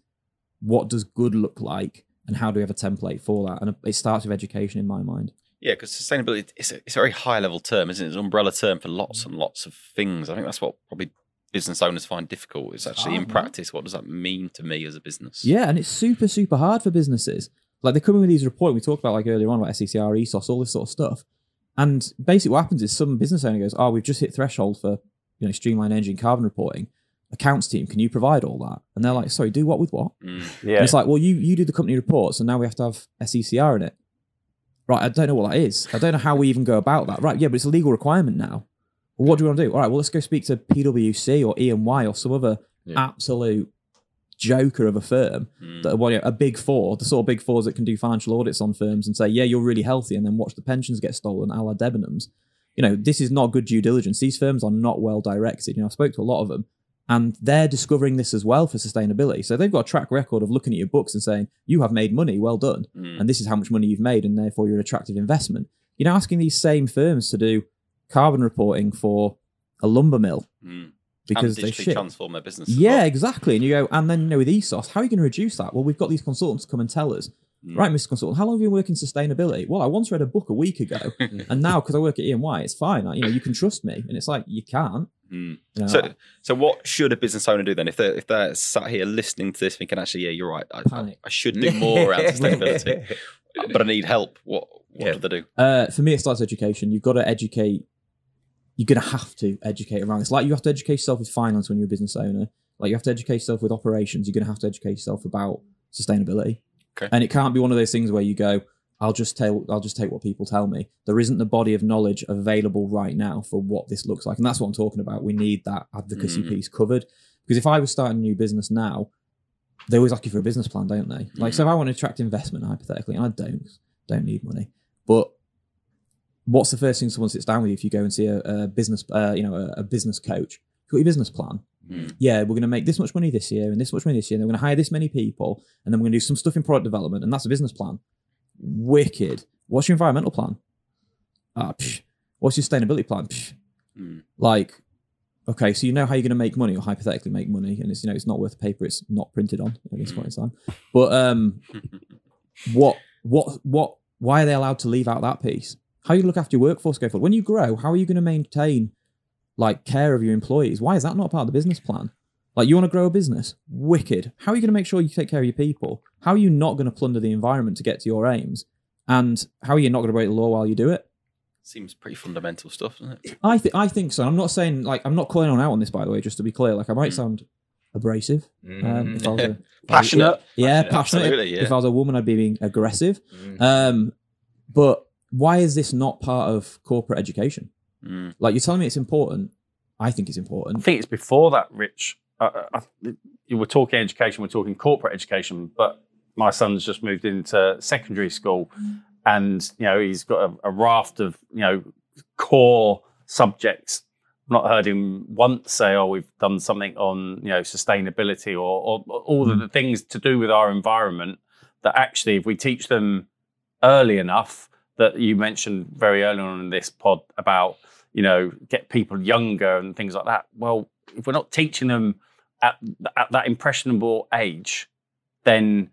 what does good look like and how do we have a template for that? And it starts with education in my mind. Yeah, because sustainability it's a, it's a very high level term, isn't it? It's an umbrella term for lots and lots of things. I think that's what probably business owners find difficult is actually in hard, man. practice. What does that mean to me as a business? Yeah, and it's super, super hard for businesses. Like they come in with these reports we talked about like earlier on about SECR, ESOS, all this sort of stuff. And basically what happens is some business owner goes, Oh, we've just hit threshold for, you know, streamline engine carbon reporting. Accounts team, can you provide all that? And they're like, sorry, do what with what? Mm. And Yeah. it's like, well, you you do the company reports, and now we have to have SECR in it. Right, I don't know what that is. I don't know how we even go about that. Right, yeah, but it's a legal requirement now. Well, what do we want to do? All right, well, let's go speak to PwC or EY or some other Yeah. absolute joker of a firm Mm. that well, yeah, a big four, the sort of big fours that can do financial audits on firms and say, yeah, you're really healthy, and then watch the pensions get stolen, a la Debenhams. You know, this is not good due diligence. These firms are not well directed. You know, I spoke to a lot of them, and they're discovering this as well for sustainability. So they've got a track record of looking at your books and saying, you have made money, well done, Mm. and this is how much money you've made, and therefore you're an attractive investment. You're now asking these same firms to do carbon reporting for a lumber mill Mm. because they shit. transform their business. Yeah, well. exactly. And you go, and then you know, with ESOS, how are you going to reduce that? Well, we've got these consultants come and tell us, Mm. right, Mr. Consultant, how long have you been working sustainability? Well, I once read a book a week ago, and now because I work at EY, it's fine. Like, you know, you can trust me, and it's like you can't. Mm. You know, So, so what should a business owner do then? If they're if they're sat here listening to this, thinking, actually, yeah, you're right, I, I, I should do more around sustainability. but I need help. What what Yeah. do they do? Uh, for me, it starts education. You've got to educate. You're going to have to educate around this. Like you have to educate yourself with finance when you're a business owner. Like you have to educate yourself with operations. You're going to have to educate yourself about sustainability. Okay. And it can't be one of those things where you go, "I'll just tell, I'll just take what people tell me." There isn't the body of knowledge available right now for what this looks like, and that's what I'm talking about. We need that advocacy Mm. piece covered. Because if I was starting a new business now, they always ask you for a business plan, don't they? Like, so if I want to attract investment, hypothetically, and I don't, don't need money, but what's the first thing someone sits down with you if you go and see a, a business, uh, you know, a, a business coach? You've got your business plan. Mm. Yeah, we're going to make this much money this year and this much money this year. And we're going to hire this many people, and then we're going to do some stuff in product development, and that's a business plan. Wicked. What's your environmental plan? Ah, psh. What's your sustainability plan? Psh. Mm. Like, okay, so you know how you're going to make money or hypothetically make money, and it's you know it's not worth the paper it's not printed on at this point in time. But um, what what what? Why are they allowed to leave out that piece? How you look after your workforce go forward? When you grow, how are you going to maintain like care of your employees? Why is that not part of the business plan? Like you want to grow a business, wicked. How are you going to make sure you take care of your people? How are you not going to plunder the environment to get to your aims? And how are you not going to break the law while you do it? Seems pretty fundamental stuff, doesn't it? I think I think so. I'm not saying like I'm not calling on out on this by the way, just to be clear. Like I might Mm. sound abrasive. Um, if I was a, Passionate. yeah, Passionate, passionate. yeah. If I was a woman, I'd be being aggressive. Mm. Um, but why is this not part of corporate education? Mm. Like you're telling me it's important. I think it's important. I think it's before that, Rich. Uh, you were talking education, we're talking corporate education, but my son's just moved into secondary school, and you know he's got a, a raft of you know core subjects. I've not heard him once say, "Oh, we've done something on you know sustainability or, or, all of the things to do with our environment." That actually, if we teach them early enough, that you mentioned very early on in this pod about you know, get people younger and things like that. Well, if we're not teaching them at, at that impressionable age, then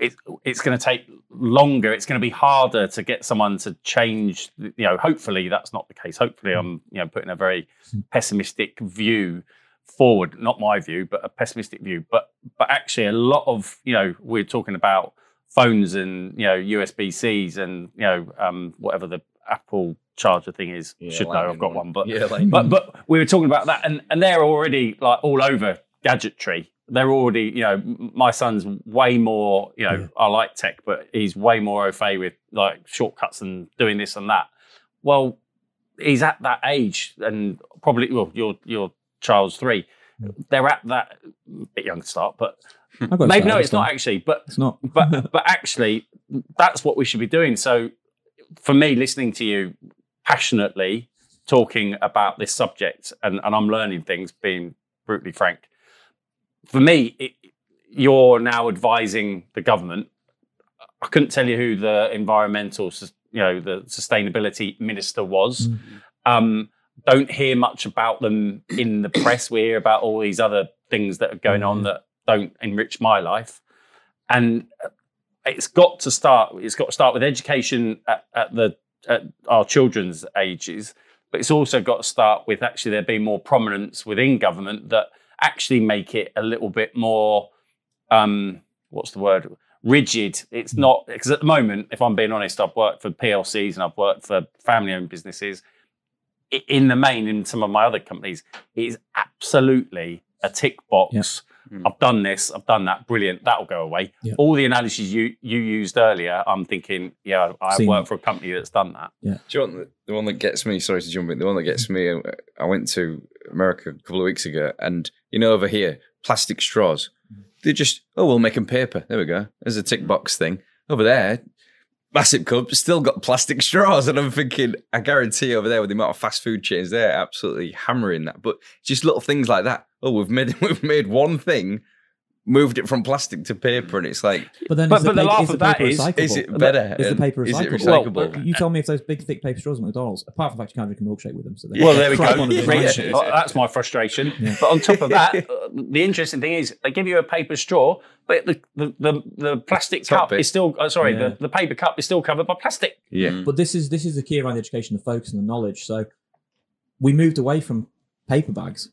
it, it's going to take longer. It's going to be harder to get someone to change. You know, hopefully that's not the case. Hopefully, I'm you know putting a very pessimistic view forward. Not my view, but a pessimistic view. But but actually, a lot of you know we're talking about phones and you know USB Cs and you know um, whatever the Apple charger thing is. Yeah, Should know I've got one, but yeah, but but we were talking about that, and and they're already like all over gadgetry. They're already, you know, my son's way more, you know, Yeah. I like tech, but he's way more au fait with like shortcuts and doing this and that. Well, he's at that age, and probably, well, your your child's three. They're at that bit young to start, but I've got a maybe no, it's not actually. But It's not. but but actually that's what we should be doing so for me listening to you passionately talking about this subject and, and i'm learning things being brutally frank. For me it, you're now advising the government. I couldn't tell you who the environmental you know the sustainability minister was. Mm. um, don't hear much about them in the press. We hear about all these other things that are going on Mm. that don't enrich my life. And it's got to start it's got to start with education at, at the at our children's ages but it's also got to start with actually there being more prominence within government that actually make it a little bit more um what's the word? Rigid. It's not because at the moment if i'm being honest i've worked for plcs and i've worked for family owned businesses in the main in some of my other companies it is absolutely a tick box Yeah. i've done this i've done that brilliant that'll go away Yeah. all the analogies you you used earlier i'm thinking yeah i've Seen worked for a company that's done that Yeah. Do you want the, the one that gets me? Sorry to jump in. The one that gets me. uh, I went to America a couple of weeks ago, and you know, over here, plastic straws. They just oh, we'll make them paper. There we go. There's a tick box thing over there. Massive cup still got plastic straws, and I'm thinking, I guarantee over there with the amount of fast food chains, they're absolutely hammering that. But just little things like that. Oh, we've made we've made one thing, moved it from plastic to paper, and it's like, But then, But- is the, but the paper, laugh is of that paper is- recyclable? is it better? Is the And paper is it recyclable? recyclable? Well, you tell me if those big thick paper straws at McDonald's, apart from the fact you can't drink a milkshake with them. So Well, there we go. on and Yeah. Oh, that's my frustration. Yeah. But on top of that, uh, the interesting thing is they give you a paper straw, but the the, the, the plastic Top cup bit. is still uh, sorry, Yeah. the, the paper cup is still covered by plastic. yeah, Mm. But this is this is the key around the education, the focus, and the knowledge. So we moved away from paper bags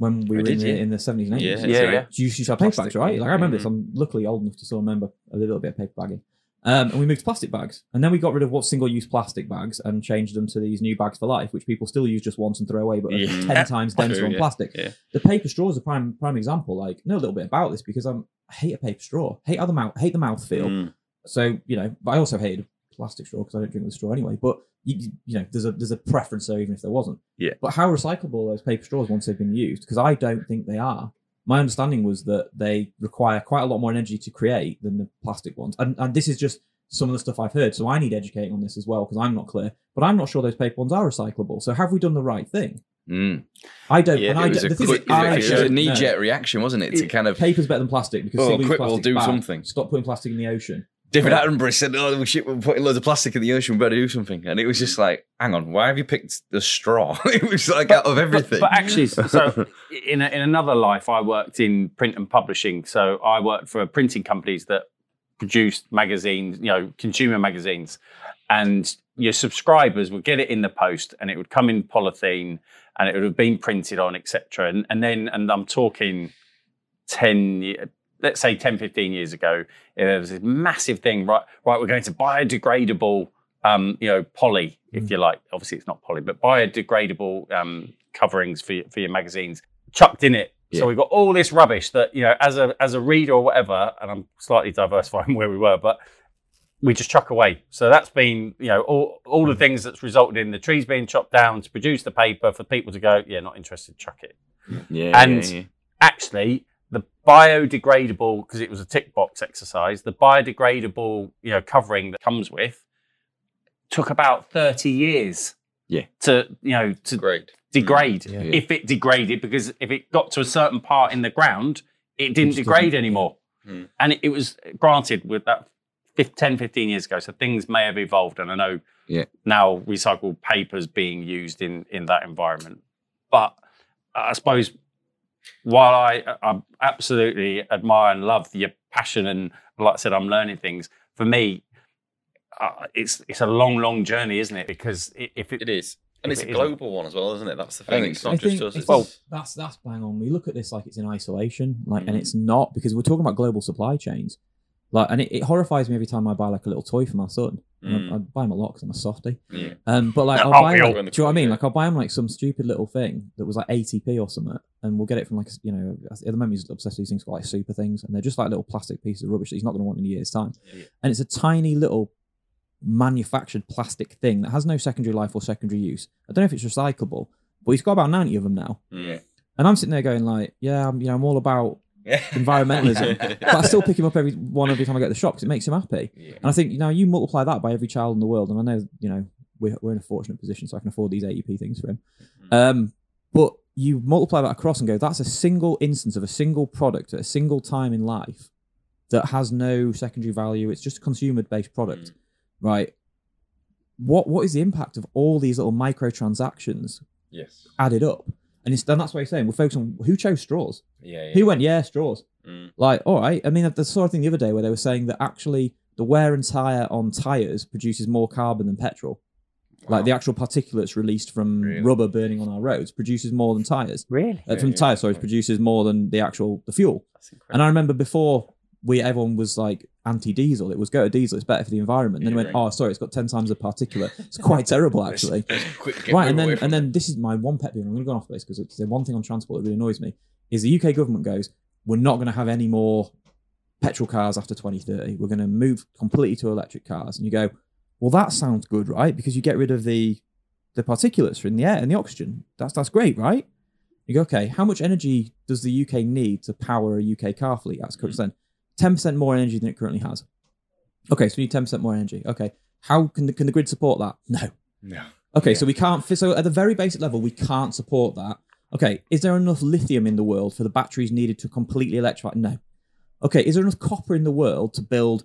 when we Oh, were in the, in the 70s and 80s. Yeah, Yeah, yeah. So you used to have paper bags, right? Like I remember this. Mhm. I'm luckily old enough to still remember a little bit of paper bagging. Um, and we moved to plastic bags. And then we got rid of what single use plastic bags and changed them to these new bags for life, which people still use just once and throw away, but are Yeah. 10 times denser True, on yeah. plastic. Yeah. The paper straw is a prime prime example. Like, know a little bit about this because I'm, I hate a paper straw. Hate how the mouth, hate the mouth feel. Mm. So you know, but I also hated plastic straw because I don't drink with a straw anyway. But you, you know, there's a there's a preference there even if there wasn't. Yeah. But how recyclable are those paper straws once they've been used? Because I don't think they are. My understanding was that they require quite a lot more energy to create than the plastic ones, and, and this is just some of the stuff I've heard. So I need educating on this as well because I'm not clear. But I'm not sure those paper ones are recyclable. So have we done the right thing? Mm. I don't. Yeah, and it I It was don't, the quick, is, I it was a knee know. jet reaction, wasn't it? To kind of Paper's better than plastic because single-use quick, we'll do bad. something. Stop putting plastic in the ocean. David Attenborough said, "Oh, we shit, we're putting loads of plastic in the ocean. We better do something." And it was just like, "Hang on, why have you picked the straw?" it was like out of everything. But, but actually, so in, a, in another life, I worked in print and publishing. So I worked for printing companies that produced magazines, you know, consumer magazines, and your subscribers would get it in the post, and it would come in polythene, and it would have been printed on, etc. And, and then, and I'm talking ten, let's say 10, 15 years ago, there was this massive thing. Right, right, we're going to biodegradable um, you know, poly, if you like. Obviously, it's not poly, but biodegradable um, coverings for your, for your magazines chucked in it. Yeah. So we've got all this rubbish that you know, as a as a reader or whatever, and I'm slightly diversifying where we were, but we just chuck away. So that's been you know all all the things that's resulted in the trees being chopped down to produce the paper for people to go, yeah, not interested, chuck it yeah, and- yeah, yeah. actually the biodegradable because it was a tick box exercise the biodegradable you know covering that comes with took about 30 years Yeah. to you know to Great. degrade Yeah. if it degraded because if it got to a certain part in the ground it didn't degrade doesn't- anymore Hmm. and it, it was granted with that fif- 10 15 years ago so things may have evolved and i know Yeah. now recycled papers being used in in that environment but i suppose while I, I absolutely admire and love your passion and like I said, I'm learning things. For me, uh, it's it's a long, long journey, isn't it? Because i- if it, It is. And If it's a it isn't. global one as well, isn't it? That's the thing. think It's not I just think us. it's- It's, Well- that's that's bang on. We look at this like it's in isolation, like, and Mm. it's not because we're talking about global supply chains. Like, and it, it horrifies me every time I buy like a little toy for my son. Mm. I, I buy him a lot because I'm a softie. yeah. Um, but like, I'll buy, we like, do you know what I mean? Like, I'll buy him like some stupid little thing that was like ATP or something, and we'll get it from like you know. At the moment, he's obsessed with these things called like super things, and they're just like little plastic pieces of rubbish that he's not going to want in a year's time. Yeah. And it's a tiny little manufactured plastic thing that has no secondary life or secondary use. I don't know if it's recyclable, but he's got about ninety of them now. Mm. And I'm sitting there going like, yeah, I'm, you know, I'm all about Yeah. Environmentalism, but I still pick him up every one every time I go to the shop because it makes him happy. Yeah. And I think you know, you multiply that by every child in the world, and I know you know we're we're in a fortunate position, so I can afford these AEP things for him. Um, but you multiply that across and go, that's a single instance of a single product at a single time in life that has no secondary value. It's just a consumer based product, right? What what is the impact of all these little microtransactions Yes. added up? And it's, and that's what I'm saying. We're focused on who chose straws. Yeah. yeah. Who went, yeah, straws. Mm. Like, all right. I mean, I saw a thing the other day where they were saying that actually the wear and tear on tires produces more carbon than petrol. Like the actual particulates released from Really? rubber burning on our roads produces more than tires. really Uh, from yeah, tires, sorry, yeah. produces more than the actual the fuel. That's And. I remember before we everyone was like anti-diesel. It was go to diesel. It's better for the environment. And then yeah, went, right. oh, sorry, it's got ten times the particulate. It's quite terrible, actually. right, and then and then this is my one pet peeve. I'm going to go off this because the one thing on transport that really annoys me is the UK government goes, we're not going to have any more petrol cars after 2030. We're going to move completely to electric cars. And you go, well, that sounds good, right? Because you get rid of the the particulates in the air and the oxygen. That's that's great, right? You go, okay, how much energy does the UK need to power a UK car fleet at current mm. 10% more energy than it currently has. Okay, so we need 10% more energy. Okay. How can the, can the grid support that? No. No. Okay, yeah. so we can't, so at the very basic level, we can't support that. Okay, is there enough lithium in the world for the batteries needed to completely electrify? No. Okay, is there enough copper in the world to build,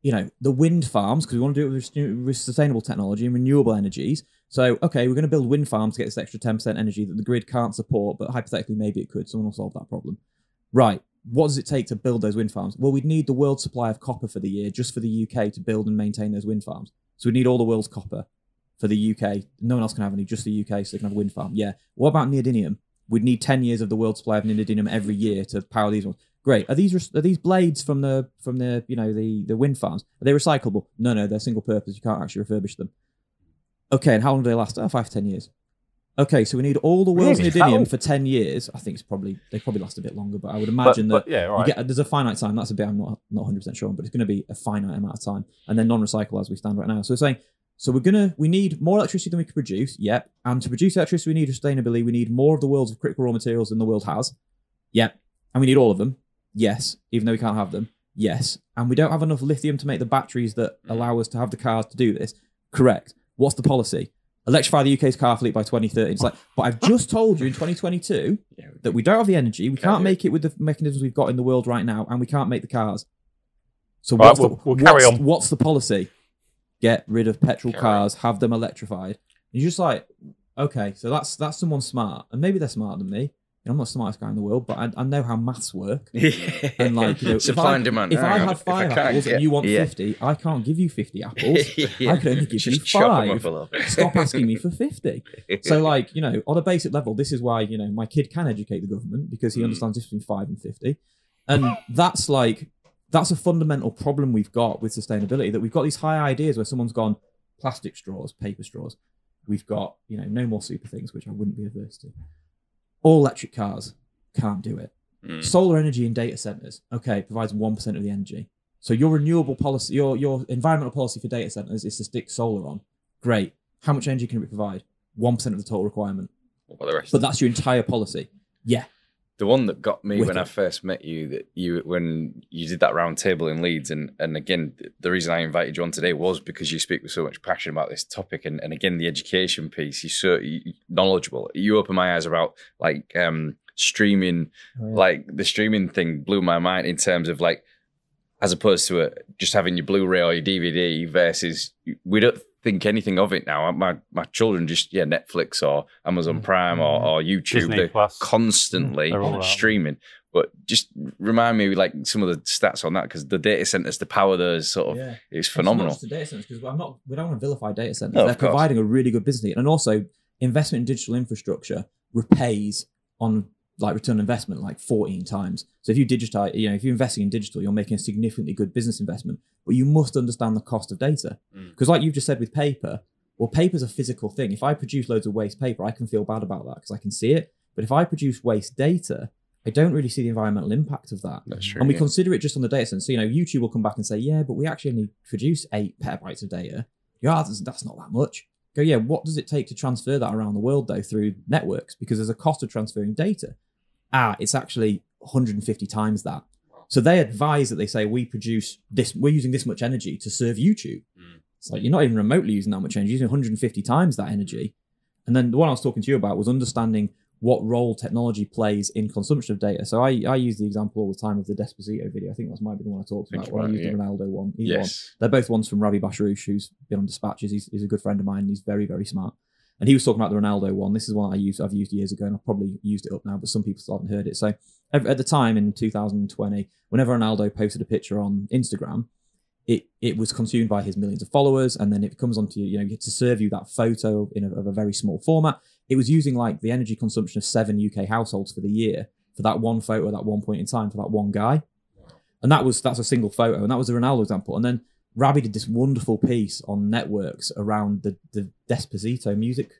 you know, the wind farms? Because we want to do it with sustainable technology and renewable energies. So, okay, we're going to build wind farms to get this extra 10% energy that the grid can't support, but hypothetically, maybe it could. Someone will solve that problem. Right. What does it take to build those wind farms? Well, we'd need the world supply of copper for the year just for the UK to build and maintain those wind farms. So we need all the world's copper for the UK. No one else can have any, just the UK, so they can have a wind farm. Yeah. What about neodymium? We'd need 10 years of the world's supply of neodymium every year to power these ones. Great. Are these are these blades from the from the you know the the wind farms? Are they recyclable? No, no, they're single purpose. You can't actually refurbish them. Okay, and how long do they last? Oh, five to ten years. Okay, so we need all the world's Really? neodymium for ten years. I think it's probably they probably last a bit longer, but I would But, imagine that but yeah, you right. get there's a finite time. That's a bit I'm not not 100 percent sure on, but it's going to be a finite amount of time, and then non-recyclable as we stand right now. So we're saying, so we're gonna we need more electricity than we can produce. Yep, and to produce electricity, we need sustainability. We need more of the world's critical raw materials than the world has. Yep, and we need all of them. Yes, even though we can't have them. Yes, and we don't have enough lithium to make the batteries that allow us to have the cars to do this. Correct. What's the policy? Electrify the UK's car fleet by 2030. It's like, but I've just told you in 2022 that we don't have the energy, we can't make it with the mechanisms we've got in the world right now, and we can't make the cars. So Right, what's, we'll- the, we'll carry what's- on. what's the policy? Get rid of petrol Carry cars, have them electrified. And you're just like, okay, so that's that's someone smart, and maybe they're smarter than me. I'm not the smartest guy in the world, but I, I know how maths work. And like, you know, if supply I, and demand. If I on, have five can't apples and you want yeah. 50, I can't give you 50 apples. I can only give Just you five. up a little bit. Stop asking me for 50. So, like, you know, on a basic level, this is why, you know, my kid can educate the government because he Mm. understands this between five and 50. And that's like, that's a fundamental problem we've got with sustainability that we've got these high ideas where someone's gone plastic straws, paper straws. We've got, you know, no more super things, which I wouldn't be averse to. All electric cars can't do it. Mm. Solar energy in data centers, okay, provides 1% of the energy. So your renewable policy, your, your environmental policy for data centers is to stick solar on. Great. How much energy can it provide? 1% of the total requirement. What about the rest? But that's your entire policy. Yeah. The one that got me when. I first met you, that you when you did that round table in Leeds, and and again, the reason I invited you on today was because you speak with so much passion about this topic, and, and again, the education piece. You're so knowledgeable. You opened my eyes about like um streaming, Oh, yeah. like the streaming thing blew my mind in terms of like as opposed to a, just having your Blu-ray or your DVD versus we don't think anything of it now. My my children just yeah Netflix or Amazon Mm. Prime or, or YouTube. Disney They're Plus. constantly They're streaming. But just remind me like some of the stats on that because the data centers to power those sort of yeah. is phenomenal. It's not just the data centers because I'm not. We don't want to vilify data centers. No, of They're course. providing a really good business, need. and also investment in digital infrastructure repays on like return on investment like 14 times. So if you digitize, you know, if you're investing in digital, you're making a significantly good business investment. But you must understand the cost of data Mm. because, like you've just said with paper, well, paper's a physical thing. If I produce loads of waste paper, I can feel bad about that because I can see it. But if I produce waste data, I don't really see the environmental impact of that. That's true. And we yeah. consider it just on the data sense. So, you know, YouTube will come back and say, yeah, but we actually only produce eight petabytes of data. Yeah, that's, that's not that much. Go, yeah, what does it take to transfer that around the world, though, through networks? Because there's a cost of transferring data. Ah, it's actually 150 times that. So they advise that they say, we produce this, we're using this much energy to serve YouTube. Mm. It's like, you're not even remotely using that much energy, you're using 150 times that energy. And then the one I was talking to you about was understanding what role technology plays in consumption of data. So I, I use the example all the time of the Despacito video. I think that might be the one I talked about, where I used it, the Ronaldo one. Either one. Yes. They're both ones from Rabih Bashroush, who's been on Dispatches. He's, he's a good friend of mine. And he's very, very smart. And he was talking about the Ronaldo one. This is one I used. I've used years ago, and I've probably used it up now, but some people still haven't heard it. So at the time in 2020, whenever Ronaldo posted a picture on Instagram, it it was consumed by his millions of followers, and then it comes onto you, you know to serve you that photo in a, of a very small format. It was using like the energy consumption of seven UK households for the year for that one photo at that one point in time for that one guy, and that was that's a single photo, and that was a Ronaldo example. And then Rabih did this wonderful piece on networks around the the Despacito music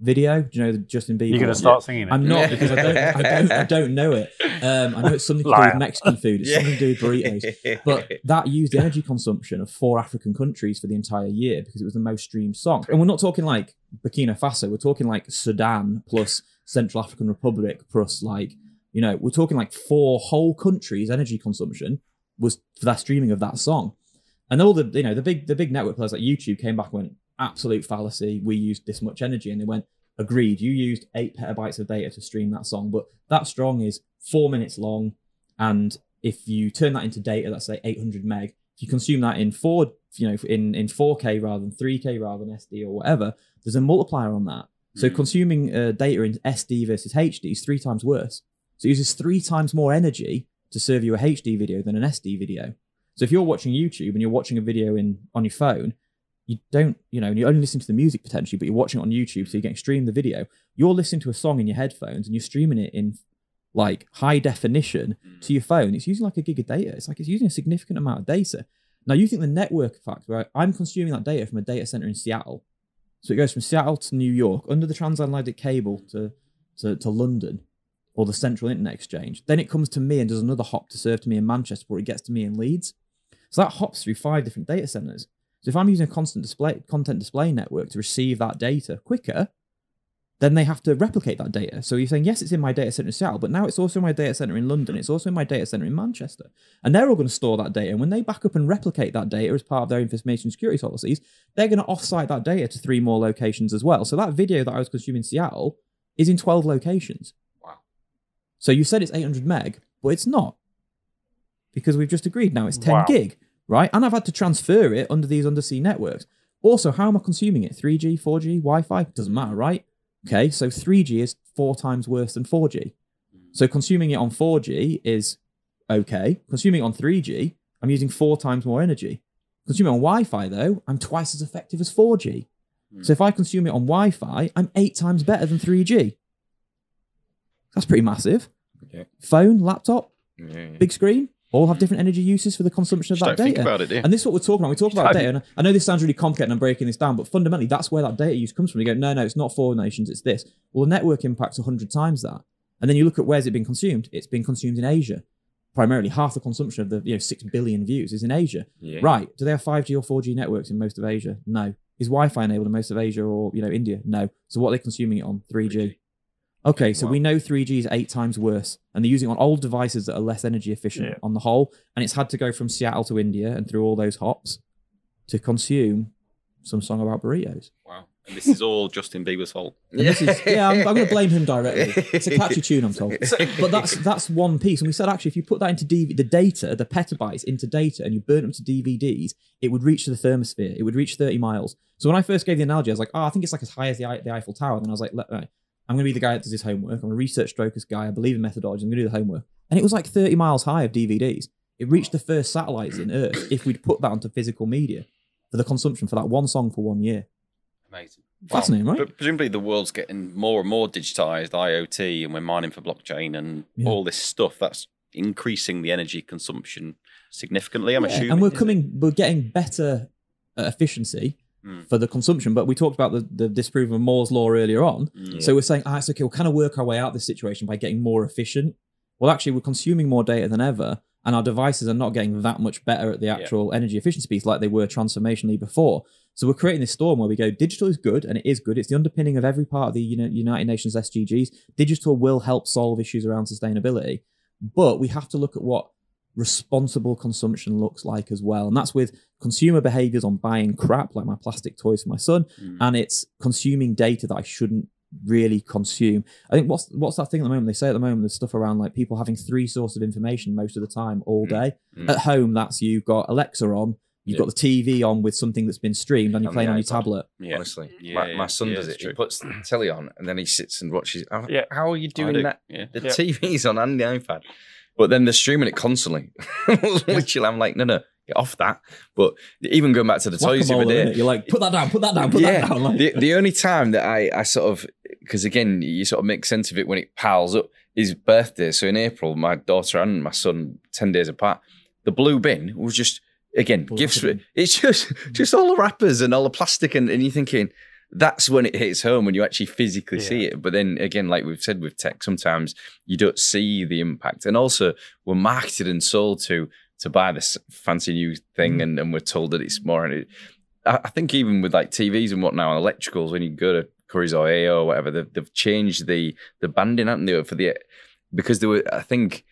video. Do you know the Justin Bieber? You're going to start singing it. I'm not because I don't, I don't, I don't know it. Um, I know it's something to do with Mexican food. It's something to do with burritos. But that used the energy consumption of four African countries for the entire year because it was the most streamed song. And we're not talking like Burkina Faso. We're talking like Sudan plus Central African Republic plus like you know we're talking like four whole countries' energy consumption was for that streaming of that song. And all the you know the big the big network players like YouTube came back and went absolute fallacy. We used this much energy, and they went agreed. You used eight petabytes of data to stream that song, but that song is four minutes long, and if you turn that into data, let's say 800 meg, if you consume that in four, you know, in in 4K rather than 3K rather than SD or whatever, there's a multiplier on that. So Mm. consuming uh, data in SD versus HD is three times worse. So it uses three times more energy to serve you a HD video than an SD video. So if you're watching YouTube and you're watching a video in on your phone, you don't, you know, and you're only listening to the music potentially, but you're watching it on YouTube, so you're getting streamed the video. You're listening to a song in your headphones and you're streaming it in like high definition mm. to your phone, it's using like a gig of data. It's like it's using a significant amount of data. Now you think the network effect, right? I'm consuming that data from a data center in Seattle. So it goes from Seattle to New York under the transatlantic cable to, to, to London or the central internet exchange. Then it comes to me and does another hop to serve to me in Manchester before it gets to me in Leeds. So that hops through five different data centers. So if I'm using a constant display content display network to receive that data quicker, then they have to replicate that data. So you're saying, yes, it's in my data center in Seattle, but now it's also in my data center in London. It's also in my data center in Manchester. And they're all going to store that data. And when they back up and replicate that data as part of their information security policies, they're going to offsite that data to three more locations as well. So that video that I was consuming in Seattle is in 12 locations. Wow. So you said it's 800 meg, but it's not. Because we've just agreed now it's 10 Wow. gig, right? And I've had to transfer it under these undersea networks. Also, how am I consuming it? 3G, 4G, Wi Fi? Doesn't matter, right? Okay, so 3G is four times worse than 4G. So consuming it on 4G is okay. Consuming it on 3G, I'm using four times more energy. Consuming it on Wi Fi, though, I'm twice as effective as 4G. Hmm. So if I consume it on Wi Fi, I'm eight times better than 3G. That's pretty massive. Yeah. Phone, laptop, Yeah, yeah. big screen, all have different energy uses for the consumption of Just that don't think data. about it, do you? And this is what we're talking about. We talk about data. And I know this sounds really complicated and I'm breaking this down, but fundamentally, that's where that data use comes from. You go, no, no, it's not four nations, it's this. Well, the network impacts 100 times that. And then you look at where's it been consumed? It's been consumed in Asia. Primarily, half the consumption of the you know six billion views is in Asia. Yeah. Right? Do they have 5G or 4G networks in most of Asia? No. Is Wi-Fi enabled in most of Asia or you know India? No. So what are they consuming it on? 3G. Okay, so Wow. we know 3G is eight times worse, and they're using it on old devices that are less energy efficient Yeah. on the whole. And it's had to go from Seattle to India and through all those hops to consume some song about burritos. Wow. And this is all Justin Bieber's fault. And this is, yeah, I'm, I'm going to blame him directly. It's a catchy tune, I'm told. But that's that's one piece. And we said actually, if you put that into DV, the data, the petabytes into data, and you burn them to DVDs, it would reach to the thermosphere. It would reach 30 miles. So when I first gave the analogy, I was like, oh, I think it's like as high as the, Ei- the Eiffel Tower. And then I was like, let, right, I'm going to be the guy that does his homework. I'm a research strokers guy. I believe in methodology. I'm going to do the homework. And it was like 30 miles high of DVDs. It reached the first satellites in Earth if we'd put that onto physical media for the consumption for that one song for one year. Amazing. Fascinating, right? But presumably the world's getting more and more digitized, IoT, and we're mining for blockchain and Yeah. all this stuff. That's increasing the energy consumption significantly. I'm Yeah, assuming. and we're coming, we're getting better efficiency Mm. for the consumption. But we talked about the, the of Moore's law earlier on. Mm. So we're saying, ah, it's okay, we'll kind of work our way out of this situation by getting more efficient. Well, actually, we're consuming more data than ever, and our devices are not getting that much better at the actual energy efficiency piece like they were transformationally before. So we're creating this storm where we go, digital is good, and it is good. It's the underpinning of every part of the United Nations SDGs. Digital will help solve issues around sustainability, but we have to look at what responsible consumption looks like as well. And that's with consumer behaviors on buying crap like my plastic toys for my son, Mm. and it's consuming data that I shouldn't really consume. I think what's what's that thing at the moment? They say at the moment there's stuff around like people having three sources of information most of the time all Mm. day. Mm. At home, that's you've got Alexa on, you've Yeah. got the TV on with something that's been streamed, and you're playing on your tablet. Yeah. Honestly, Yeah, my, my son yeah, does it. true. He puts the telly on and then he sits and watches. How, Yeah. how are you doing do, that? Yeah. The Yeah. TV's on and the iPad, but then they're streaming it constantly. Literally, I'm like, no, no, get off that. But even going back to the toys the other day, You're like, put that down, put that down, put yeah, that down. Like, the, the only time that I, I sort of, because again, you sort of make sense of it when it piles up, is birthday. So in April, my daughter and my son, 10 days apart, the blue bin was just, again, gifts. It's just, just all the wrappers and all the plastic. And, and you're thinking, that's when it hits home when you actually physically see it. But then again, like we've said with tech, sometimes you don't see the impact. And also, we're marketed and sold to to buy this fancy new thing, Mm. and, and we're told that it's more. And it, I, I think even with like TVs and whatnot, and electricals, when you go to Curry's or AO or whatever, they've, they've changed the the banding, haven't they, for the because they were. I think.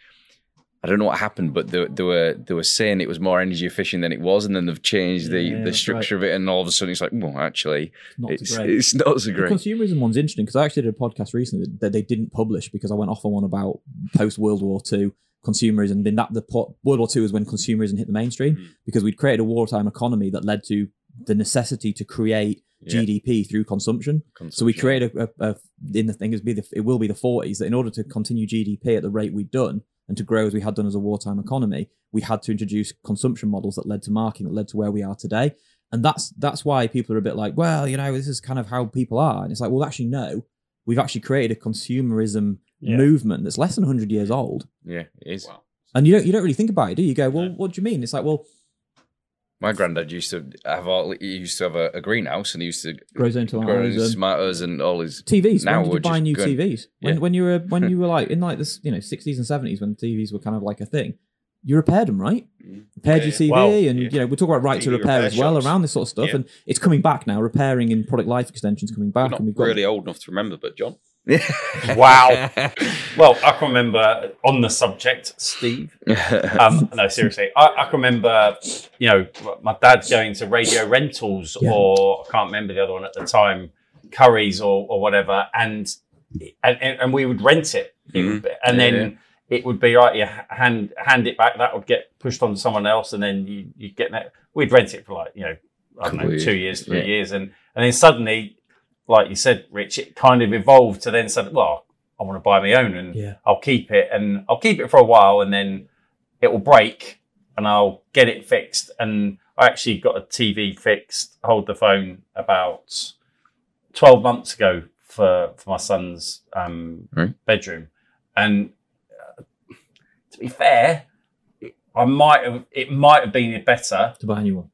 I don't know what happened, but they, they were they were saying it was more energy efficient than it was, and then they've changed the, Yeah, the structure of it, and all of a sudden it's like, well, actually, not so it's great. it's not so The consumerism one's interesting because I actually did a podcast recently that they didn't publish because I went off on one about post World War II consumerism. Then that the World War II is when consumerism hit the mainstream Mm. because we'd created a wartime economy that led to the necessity to create Yeah. GDP through consumption. So we create a, a, a in the thing is be the it will be the 40s that in order to continue GDP at the rate we've done and to grow as we had done as a wartime economy, we had to introduce consumption models that led to marketing that led to where we are today. And that's that's why people are a bit like, well, you know, this is kind of how people are. And it's like, well, actually, no, we've actually created a consumerism Yeah. movement that's less than 100 years old. Yeah, it is. Wow. And you don't you don't really think about it, do you? You go, well, No. what do you mean? It's like, well, My granddad used to have all. He used to have a, a greenhouse, and he used to grows into grow tomatoes his and tomatoes and all his. TVs. Now when did we're you buy new going- TVs? When Yeah. when you were when you were like in like this, you know, 60s and 70s when TVs were kind of like a thing. You repaired them, right? Mm. Repaired Yeah, your TV, Well, and yeah. you know we talk about right to repair repair as well shops. around this sort of stuff, Yeah. and it's coming back now. Repairing in product life extensions coming We're back, not and we've got really old enough to remember, but John. Wow. Well, I can remember on the subject, Steve. Um, no, seriously, I, I can remember, you know, my dad going to radio rentals, Yeah. or I can't remember the other one at the time, Curry's or, or whatever, and, and and we would rent it, be- and Yeah, then it would be right. You hand hand it back, that would get pushed on to someone else, and then you you get that. We'd rent it for like you know, I don't know, two years. years, three Yeah. years, and and then suddenly, like you said, Rich, it kind of evolved to then said, well, I want to buy my own, and Yeah. I'll keep it and I'll keep it for a while and then it will break and I'll get it fixed. And I actually got a TV fixed, hold the phone about 12 months ago for, for my son's um, Right. bedroom. And uh, to be fair, I might have, it might have been better to buy a new one.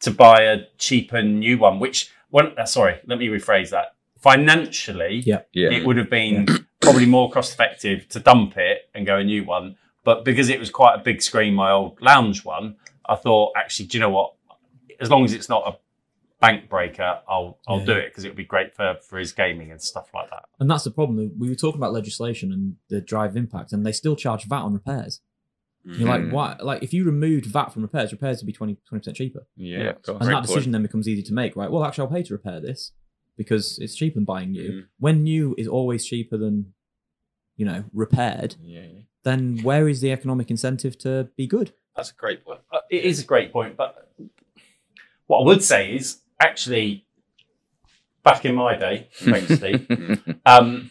to buy a cheaper new one, which, when, uh, sorry, let me rephrase that. Financially, Yeah. yeah, it would have been probably more cost effective to dump it and go a new one. But because it was quite a big screen, my old lounge one, I thought, actually, do you know what? As long as it's not a bank breaker, I'll I'll Yeah. do it because it would be great for for his gaming and stuff like that. And that's the problem. We were talking about legislation and the drive impact, and they still charge VAT on repairs. You're like, Mm. why? Like, if you removed VAT from repairs, repairs would be 20 percent cheaper, yeah, Yeah. and Great that decision then becomes easy to make, right? Well, actually, I'll pay to repair this because it's cheaper than buying new. Mm. When new is always cheaper than, you know, repaired, Yeah, yeah. then where is the economic incentive to be good? That's a great point. Uh, it is a great point, but what I would say is actually back in my day, thanks Steve, um,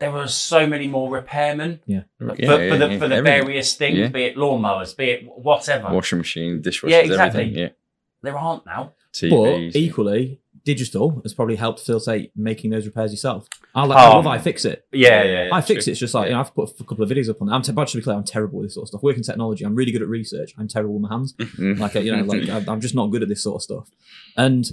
there were so many more repairmen Yeah. for, Yeah, for yeah, the yeah. for the various things, Yeah. be it lawnmowers, be it whatever. washing machine, dishwashers, Yeah, exactly. everything. Yeah, There aren't now. TVs. But equally, digital has probably helped facilitate making those repairs yourself. I like, Oh. I love iFixit. Yeah, yeah. yeah. I fix it. It's just like you know, I've put a couple of videos up on. I'm te- but to be clear, I'm terrible with this sort of stuff. Working technology, I'm really good at research. I'm terrible with my hands. Like uh, you know, like I'm I'm just not good at this sort of stuff. And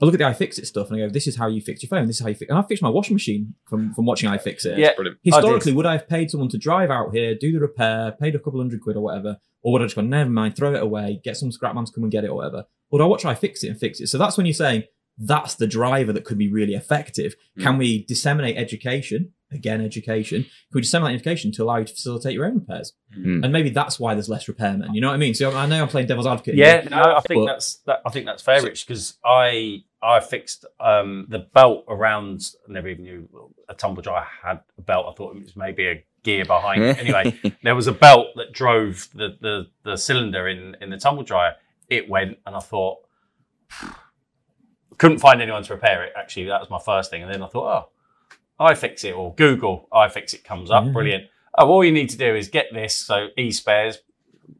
I look at the iFixit stuff and I go, "This is how you fix your phone. This is how you fix." And I fixed my washing machine from from watching iFixit. Yeah. Brilliant. Historically, would I have paid someone to drive out here, do the repair, paid a couple hundred quid or whatever, or would I just go, never mind, throw it away, get some scrap man to come and get it or whatever? Or would I watch iFixit and fix it? So that's when you're saying that's the driver that could be really effective. Can hmm. we disseminate education? Again, education. Can we disseminate education to allow you to facilitate your own repairs? Mm. And maybe that's why there's less repairmen. You know what I mean? So I know I'm playing devil's advocate. Yeah, here, no, I think but- that's that. I think that's fair, Rich, because I I fixed um, the belt around. I never even knew a tumble dryer had a belt. I thought it was maybe a gear behind it. Anyway, there was a belt that drove the the, the cylinder in in the tumble dryer. It went, and I thought couldn't find anyone to repair it. Actually, that was my first thing, and then I thought, oh, iFixit or Google iFixit comes up. Yeah. Brilliant. Oh, all you need to do is get this. So eSpares,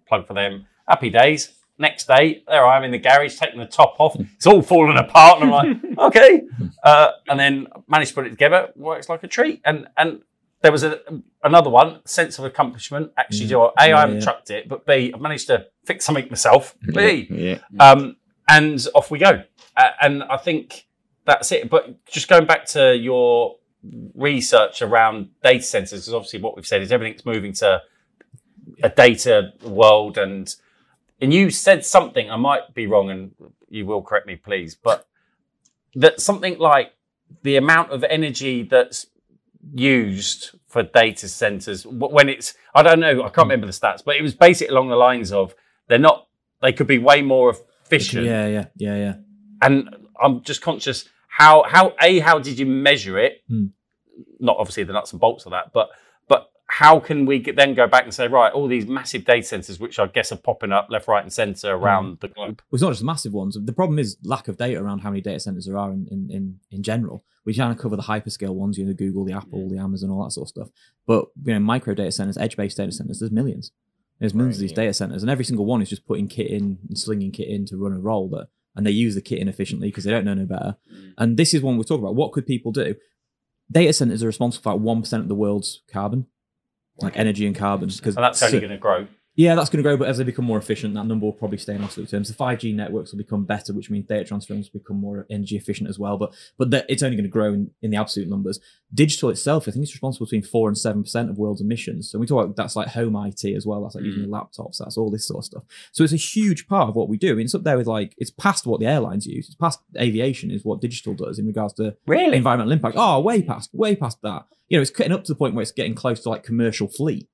plug for them. Happy days. Next day, there I am in the garage taking the top off. It's all falling apart, and I'm like, okay. Uh, and then managed to put it together. Works like a treat. And and there was a, another one, sense of accomplishment. Actually, do you know what? Yeah, I haven't yeah. chucked it, but B, I've managed to fix something myself. B, yeah, um, and off we go. Uh, and I think that's it. But just going back to your research around data centers, because obviously what we've said is everything's moving to a data world, and and you said something. I might be wrong, and you will correct me, please. But that something like the amount of energy that's used for data centers when it's I don't know I can't remember the stats but it was basically along the lines of they're not they could be way more efficient Yeah, yeah, yeah, yeah. and I'm just conscious how how a how did you measure it Hmm. not obviously the nuts and bolts of that but but how can we get, then go back and say right all these massive data centers which I guess are popping up left right and center around the globe Well, it's not just massive ones. The problem is lack of data around how many data centers there are in, in, in, in general. We kind of cover the hyperscale ones, you know, the Google, the Apple, the Amazon, all that sort of stuff. But you know, micro data centers, edge-based data centers, there's millions. There's millions of these yeah. data centers, and every single one is just putting kit in and slinging kit in to run a role that, and they use the kit inefficiently because they don't know no better. Mm. And this is one we're talking about. What could people do? data centers are responsible for about 1% of the world's carbon, like energy and carbon. Because And that's only going to grow. Yeah, that's going to grow, but as they become more efficient, that number will probably stay in absolute terms. The 5G networks will become better, which means data transference will become more energy efficient as well. But but that it's only going to grow in, in the absolute numbers. Digital itself, I think, it's responsible between four and seven percent of world's emissions. So we talk about that's like home IT as well. That's like using hmm. your laptops. That's all this sort of stuff. So it's a huge part of what we do. I mean, it's up there with like it's past what the airlines use. It's past aviation is what digital does in regards to Really? environmental impact. Oh, way past, way past that. You know, it's getting up to the point where it's getting close to like commercial fleet.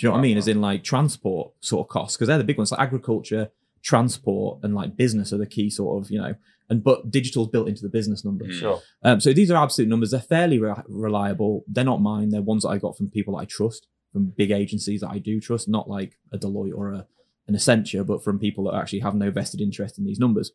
Do you know what I mean? As in like transport sort of costs, because they're the big ones. Like agriculture, transport, and like business are the key sort of, you know, and but digital's built into the business numbers. Sure. Um, so these are absolute numbers. They're fairly re- reliable. They're not mine. They're ones that I got from people that I trust, from big agencies that I do trust, not like a Deloitte or a, an Accenture, but from people that actually have no vested interest in these numbers.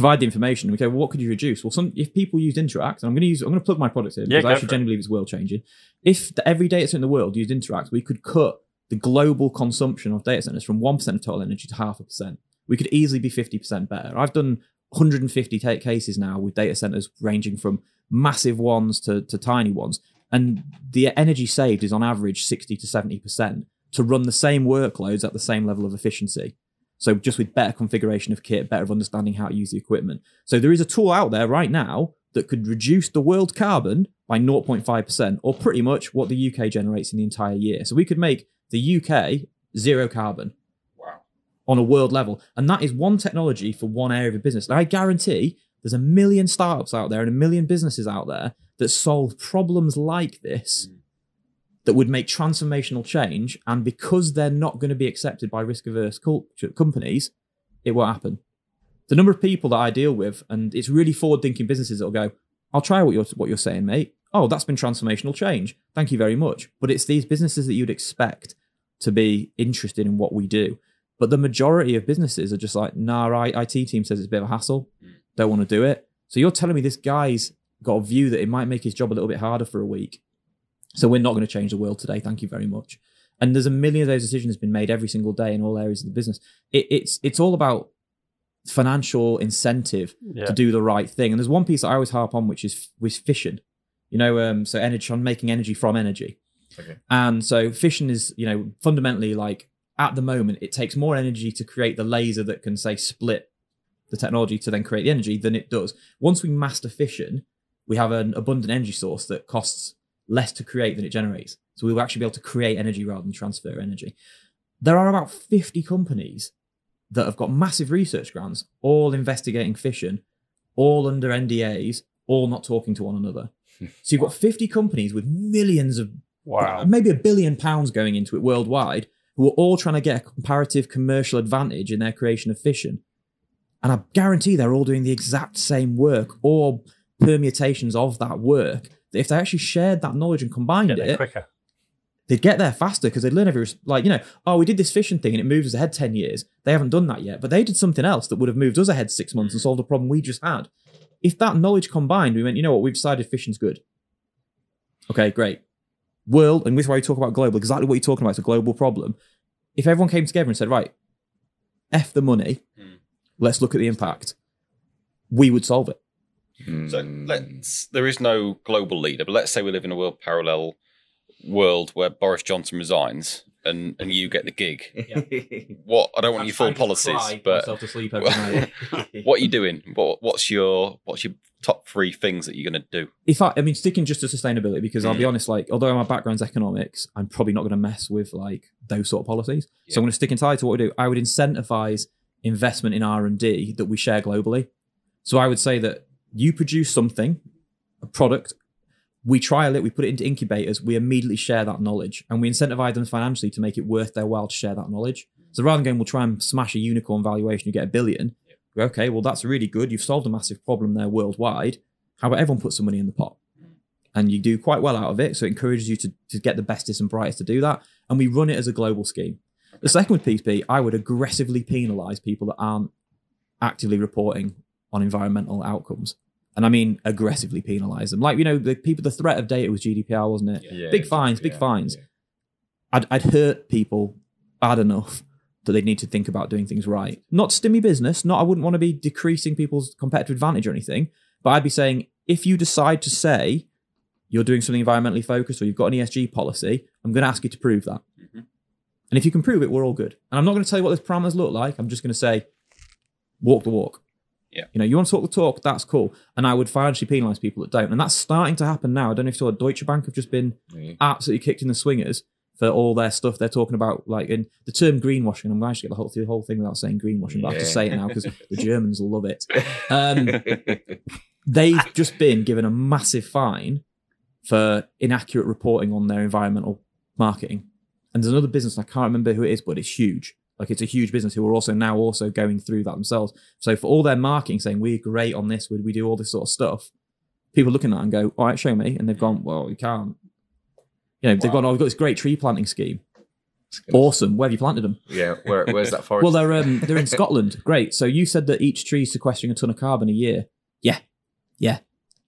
Provide the information. Okay, well, what could you reduce? Well, some if people used Interact, and I'm going to use, I'm going to plug my product here Yeah, because I actually genuinely believe it's world changing. If the, every data center in the world used Interact, we could cut the global consumption of data centers from one percent of total energy to half a percent. We could easily be fifty percent better. I've done 150 take cases now with data centers ranging from massive ones to, to tiny ones. And the energy saved is on average 60 to 70% to run the same workloads at the same level of efficiency. So just with better configuration of kit, better understanding how to use the equipment. So there is a tool out there right now that could reduce the world carbon by 0.5% or pretty much what the UK generates in the entire year. So we could make the UK zero carbon Wow. on a world level. And that is one technology for one area of a business. And I guarantee there's a million startups out there and a million businesses out there that solve problems like this mm. That would make transformational change. And because they're not going to be accepted by risk averse culture companies, it won't happen. The number of people that I deal with, and it's really forward thinking businesses that'll go, I'll try what you're what you're saying, mate. Oh, that's been transformational change. Thank you very much. But it's these businesses that you'd expect to be interested in what we do. But the majority of businesses are just like, nah, our IT team says it's a bit of a hassle. Mm. Don't want to do it. So you're telling me this guy's got a view that it might make his job a little bit harder for a week. So we're not going to change the world today. Thank you very much. And there's a million of those decisions been made every single day in all areas of the business. It, it's it's all about financial incentive Yeah. to do the right thing. And there's one piece that I always harp on, which is was fission. You know, um, so energy on making energy from energy. Okay. And so fission is, you know, fundamentally like at the moment, it takes more energy to create the laser that can say split the technology to then create the energy than it does. Once we master fission, we have an abundant energy source that costs less to create than it generates. So we will actually be able to create energy rather than transfer energy. There are about 50 companies that have got massive research grants, all investigating fission, all under NDAs, all not talking to one another. So you've got 50 companies with millions of Wow. maybe a billion pounds going into it worldwide, who are all trying to get a comparative commercial advantage in their creation of fission. And I guarantee they're all doing the exact same work or permutations of that work. That if they actually shared that knowledge and combined Get it, quicker. they'd get there faster because they'd learn every like you know oh we did this fission thing and it moves us ahead 10 years. They haven't done that yet but they did something else that would have moved us ahead six months and solved a problem we just had. If that knowledge combined we went you know what? We've decided fission's good. Okay great. World and this is why we talk about global exactly what you're talking about it's a global problem. If everyone came together and said right f the money hmm. let's look at the impact we would solve it So let's. There is no global leader, but let's say we live in a world parallel world where Boris Johnson resigns and and you get the gig. What I don't want your full policies, but to sleep every night. what are you doing? What what's your what's your top three things that you're going to do? if I, I mean, sticking just to sustainability, because I'll be Mm. honest, like, although my background's economics, I'm probably not going to mess with like those sort of policies. Yeah. So I'm going to stick entirely to what we do. I would incentivize investment in R and D that we share globally. So I would say that you produce something, a product, we trial it, we put it into incubators, we immediately share that knowledge, and we incentivize them financially to make it worth their while to share that knowledge. So rather than going, we'll try and smash a unicorn valuation, you get a billion. go, Okay, well that's really good. You've solved a massive problem there worldwide. How about everyone put some money in the pot? And you do quite well out of it. So it encourages you to, to get the bestest and brightest to do that. And we run it as a global scheme. The second would piece be I would aggressively penalize people that aren't actively reporting on environmental outcomes. And I mean aggressively penalize them. Like, you know, the people, the threat of data was GDPR, wasn't it? Yeah, Big fines, big yeah, fines. yeah. I'd, I'd hurt people bad enough that they'd need to think about doing things right. Not stimmy business. Not I wouldn't want to be decreasing people's competitive advantage or anything. But I'd be saying if you decide to say you're doing something environmentally focused or you've got an ESG policy, I'm going to ask you to prove that. Mhm. And if you can prove it, we're all good. And I'm not going to tell you what those parameters look like. I'm just going to say, walk the walk. Yeah. You know, you want to talk the talk, that's cool. And I would financially penalise people that don't. And that's starting to happen now. I don't know if you saw Deutsche Bank have just been Yeah. absolutely kicked in the swingers for all their stuff they're talking about. Like, in the term greenwashing, I'm going to get the whole, the whole thing without saying greenwashing, but I have to say it now because the Germans will love it. Um, they've just been given a massive fine for inaccurate reporting on their environmental marketing. And there's another business, I can't remember who it is, but it's huge. Like it's a huge business who are also now also going through that themselves. So for all their marketing saying we're great on this, we, we do all this sort of stuff, people looking at that and go, all right, show me. And they've gone, well, you can't. You know, they've Wow. gone, oh, we've got this great tree planting scheme. Awesome. Where have you planted them? yeah, where, where's that forest? Well, they're um, they're in Scotland. Great. So you said that each tree is sequestering a ton of carbon a year. Yeah, yeah.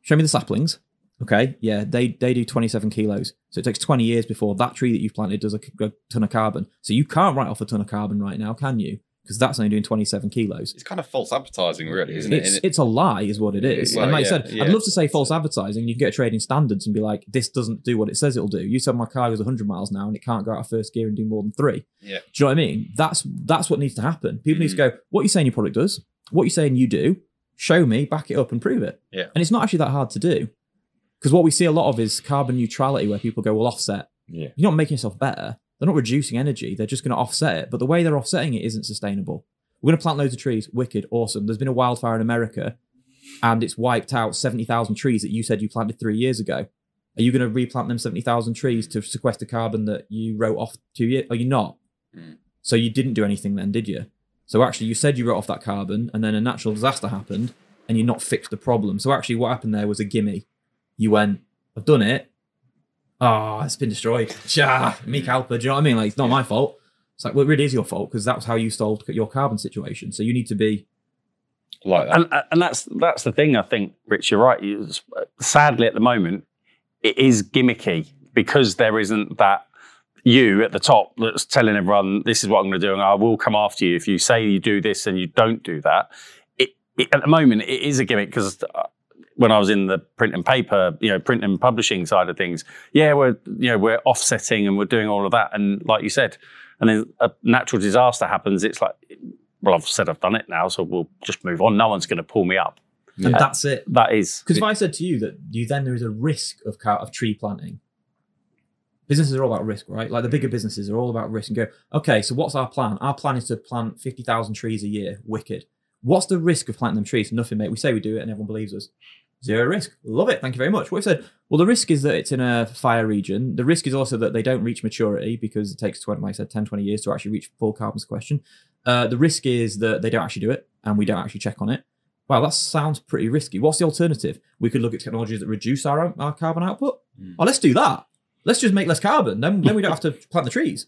Show me the saplings. Okay. Yeah, they they do 27 kilos. So it takes 20 years before that tree that you've planted does a, a ton of carbon. So you can't write off a ton of carbon right now, can you? Because that's only doing 27 kilos. It's kind of false advertising, really, isn't It's it? it's a lie, is what it is. Well, and like yeah, I said, yeah. I'd love to say false advertising. You can get a trading standards and be like, this doesn't do what it says it'll do. You said my car goes 100 miles now and it can't go out of first gear and do more than three. Yeah. Do you know what I mean? That's that's what needs to happen. People need to mm. go, what are you saying your product does? What are you saying you do? Show me, back it up, and prove it. Yeah. And it's not actually that hard to do. Because what we see a lot of is carbon neutrality, where people go, well, offset. yeah. You're not making yourself better. They're not reducing energy. They're just going to offset it. But the way they're offsetting it isn't sustainable. We're going to plant loads of trees. Wicked. Awesome. There's been a wildfire in America and it's wiped out 70,000 trees that you said you planted three years ago. Are you going to replant them 70,000 trees to sequester carbon that you wrote off two years? Are you not? Mm. So you didn't do anything then, did you? So actually, you said you wrote off that carbon and then a natural disaster happened and you not fixed the problem. So actually, what happened there was a gimme. You went, I've done it. Oh, it's been destroyed. Cha, me calper. Do you know what I mean? Like, it's not my fault. It's like, well, it really is your fault because that's how you solved your carbon situation. So you need to be, like that. and uh, and that's that's the thing. I think, Rich, you're right. You- Sadly, at the moment, it is gimmicky because there isn't that you at the top that's telling everyone this is what I'm going to do, and I will come after you if you say you do this and you don't do that. It, it at the moment it is a gimmick because. Uh, When I was in the print and paper, you know, print and publishing side of things, yeah, we're you know we're offsetting and we're doing all of that, and like you said, and then a natural disaster happens, it's like, well, I've said I've done it now, so we'll just move on. No one's going to pull me up. and that's it. That is Because if I said to you that you then there is a risk of car- of tree planting, businesses are all about risk, right? Like the bigger businesses are all about risk and go, okay, so what's our plan? Our plan is to plant 50,000 trees a year. Wicked. What's the risk of planting them trees? Nothing, mate. We say we do it and everyone believes us. Zero risk. Love it. Thank you very much. What we said, well, the risk is that it's in a fire region. The risk is also that they don't reach maturity because it takes 20, like I said, 10, 20 years to actually reach full carbon sequestration. Uh, the risk is that they don't actually do it and we don't actually check on it. Wow, that sounds pretty risky. What's the alternative? We could look at technologies that reduce our, our carbon output. Mm. Oh, let's do that. Let's just make less carbon. Then, then we don't have to plant the trees.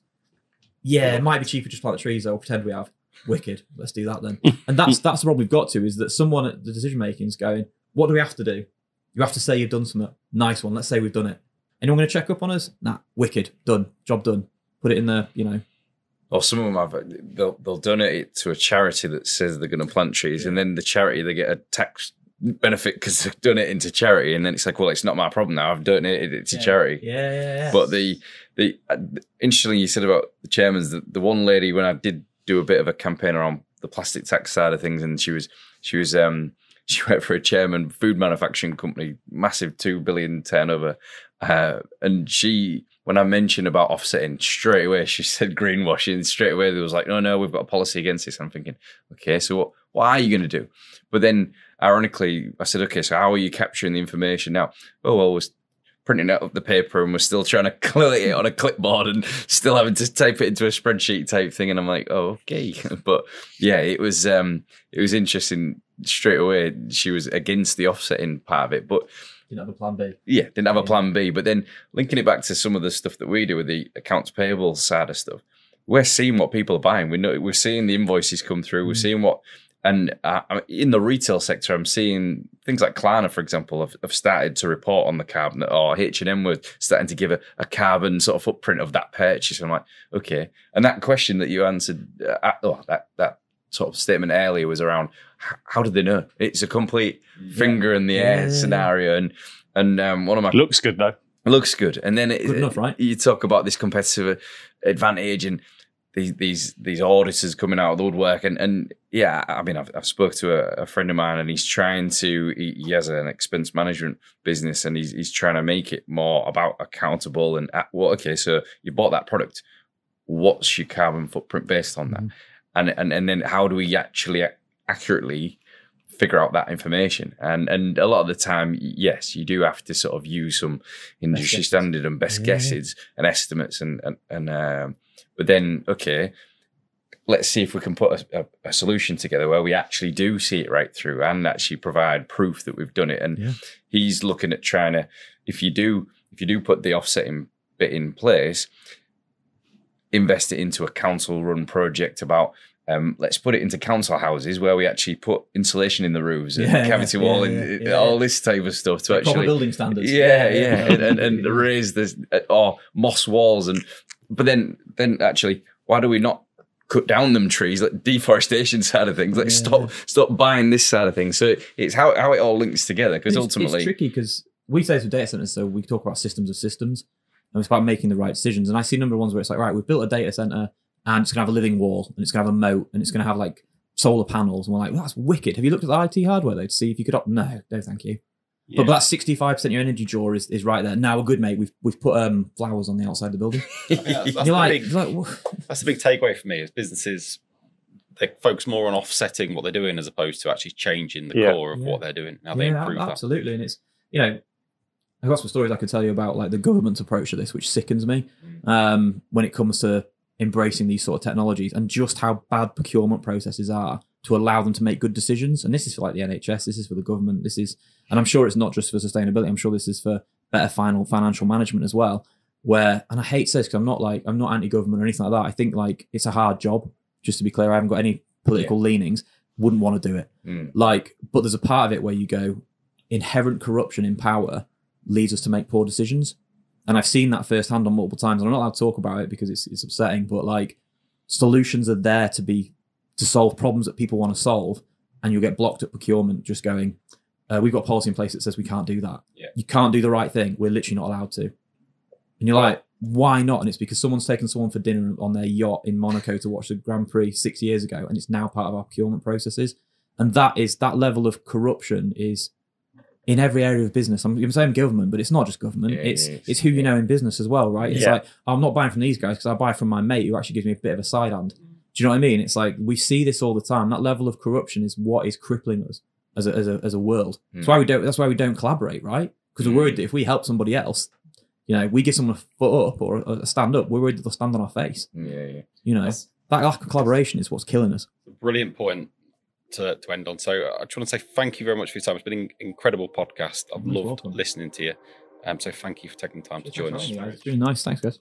Yeah, it might be cheaper to just plant the trees, though. Pretend we have. Wicked. Let's do that then. And that's that's the problem we've got to is that someone at the decision making is going, what do we have to do? You have to say you've done something. Nice one. Let's say we've done it. Anyone going to check up on us? Nah. Wicked. Done. Job done. Put it in the, you know. Or some of them have they'll they'll donate it to a charity that says they're going to plant trees, and then the charity they get a tax benefit because they've done it into charity, and then it's like, well, it's not my problem now. I've donated it to charity. Yeah, yeah, yeah. But the the uh, interestingly, you said about the Germans the, the one lady when I did do a bit of a campaign around the plastic tax side of things, and she was she was um she worked for a German food manufacturing company, massive two billion turnover, uh, and she when I mentioned about offsetting straight away, she said greenwashing straight away. There was like, no, no, we've got a policy against this. I'm thinking, okay, so what what are you going to do? But then ironically, I said, okay, so how are you capturing the information now? Oh well, we're printing out the paper and we're still trying to collate it on a clipboard and still having to type it into a spreadsheet type thing. And I'm like, oh, okay. But yeah, it was um it was interesting straight away. She was against the offsetting part of it. But Didn't have a plan B. yeah, didn't have a plan B. But then linking it back to some of the stuff that we do with the accounts payable side of stuff, we're seeing what people are buying. We know we're seeing the invoices come through. We're Mm. seeing what, and uh, in the retail sector, I'm seeing things like Klarna, for example, have, have started to report on the carbon, or H and M were starting to give a, a carbon sort of footprint of that purchase. I'm like, okay. And that question that you answered, uh, oh, that that sort of statement earlier was around how did they know? It's a complete finger in the air yeah, yeah. scenario, and And um, one of my Looks good though. looks good, and then it, Good enough, right? You talk about this competitive advantage and these these these auditors coming out of the woodwork, and and yeah, I mean, I've, I've spoke to a, a friend of mine, and he's trying to he, he has an expense management business, and he's he's trying to make it more about accountable and at, well, okay, so you bought that product, what's your carbon footprint based on that, and and and then how do we actually accurately figure out that information and and a lot of the time yes you do have to sort of use some industry standard and best Yeah. guesses and estimates and and, and um, but then okay let's see if we can put a, a, a solution together where we actually do see it right through and actually provide proof that we've done it and Yeah. he's looking at trying to if you do if you do put the offsetting bit in place invest it into a council run project about um, let's put it into council houses where we actually put insulation in the roofs and Yeah, cavity yeah, wall yeah, and yeah, all this type of stuff to Proper actually building standards. yeah, yeah, and, and, and raise this uh, or moss walls and but then then actually why do we not cut down them trees like deforestation side of things? Let's Yeah. stop stop buying this side of things. So it's how how it all links together because ultimately it's tricky because we say it's data centers, so we talk about systems of systems, and it's about making the right decisions. And I see a number of ones where it's like, right, we've built a data center, and it's gonna have a living wall, and it's gonna have a moat, and it's gonna have like solar panels, and we're like, well, that's wicked. Have you looked at the IT hardware though to see if you could? Op- no, no, thank you. But, but that sixty-five percent of your energy draw is, is right there. Now we're good, mate. We've we've put um, flowers on the outside of the building. Yeah, that's, you're the like, big, like, that's the big takeaway for me is businesses they focus more on offsetting what they're doing as opposed to actually changing the Yeah. core of Yeah. what they're doing. Now they yeah, improve that. absolutely. And it's you know, I've got some stories I could tell you about like the government's approach to this, which sickens me um, when it comes to embracing these sort of technologies and just how bad procurement processes are to allow them to make good decisions. And this is for like the NHS, this is for the government, this is, and I'm sure it's not just for sustainability. I'm sure this is for better final financial management as well. Where, and I hate this because I'm not like I'm not anti-government or anything like that. I think like it's a hard job. Just to be clear, I haven't got any political leanings. Wouldn't want to do it. Mm. Like, but there's a part of it where you go, inherent corruption in power leads us to make poor decisions. And I've seen that firsthand on multiple times. And I'm not allowed to talk about it because it's, it's upsetting, but like solutions are there to be, to solve problems that people want to solve. And you'll get blocked at procurement just going, uh, we've got policy in place that says we can't do that. Yeah. You can't do the right thing. We're literally not allowed to. And you're like, why not? And it's because someone's taken someone for dinner on their yacht in Monaco to watch the Grand Prix six years ago, and it's now part of our procurement processes. And that is that level of corruption is in every area of business. I'm, I'm saying government, but it's not just government. Yeah, it's it's- it's who you know in business as well, right? It's Yeah. like I'm not buying from these guys because I buy from my mate who actually gives me a bit of a side hand. Do you know what I mean? It's like we see this all the time. That level of corruption is what is crippling us as a as a, as a world. That's Hmm. why we don't. That's why we don't collaborate, right? Because we're worried that if we help somebody else, you know, we give someone a foot up or a, a stand up, we're worried that they'll stand on our face. yeah yeah You know, That's- that lack of collaboration is what's killing us. Brilliant point to, to end on. So I just want to say thank you very much for your time. It's been an incredible podcast. I've You're loved welcome. listening to you. Um, so thank you for taking the time to join us. It's been nice. Thanks, guys.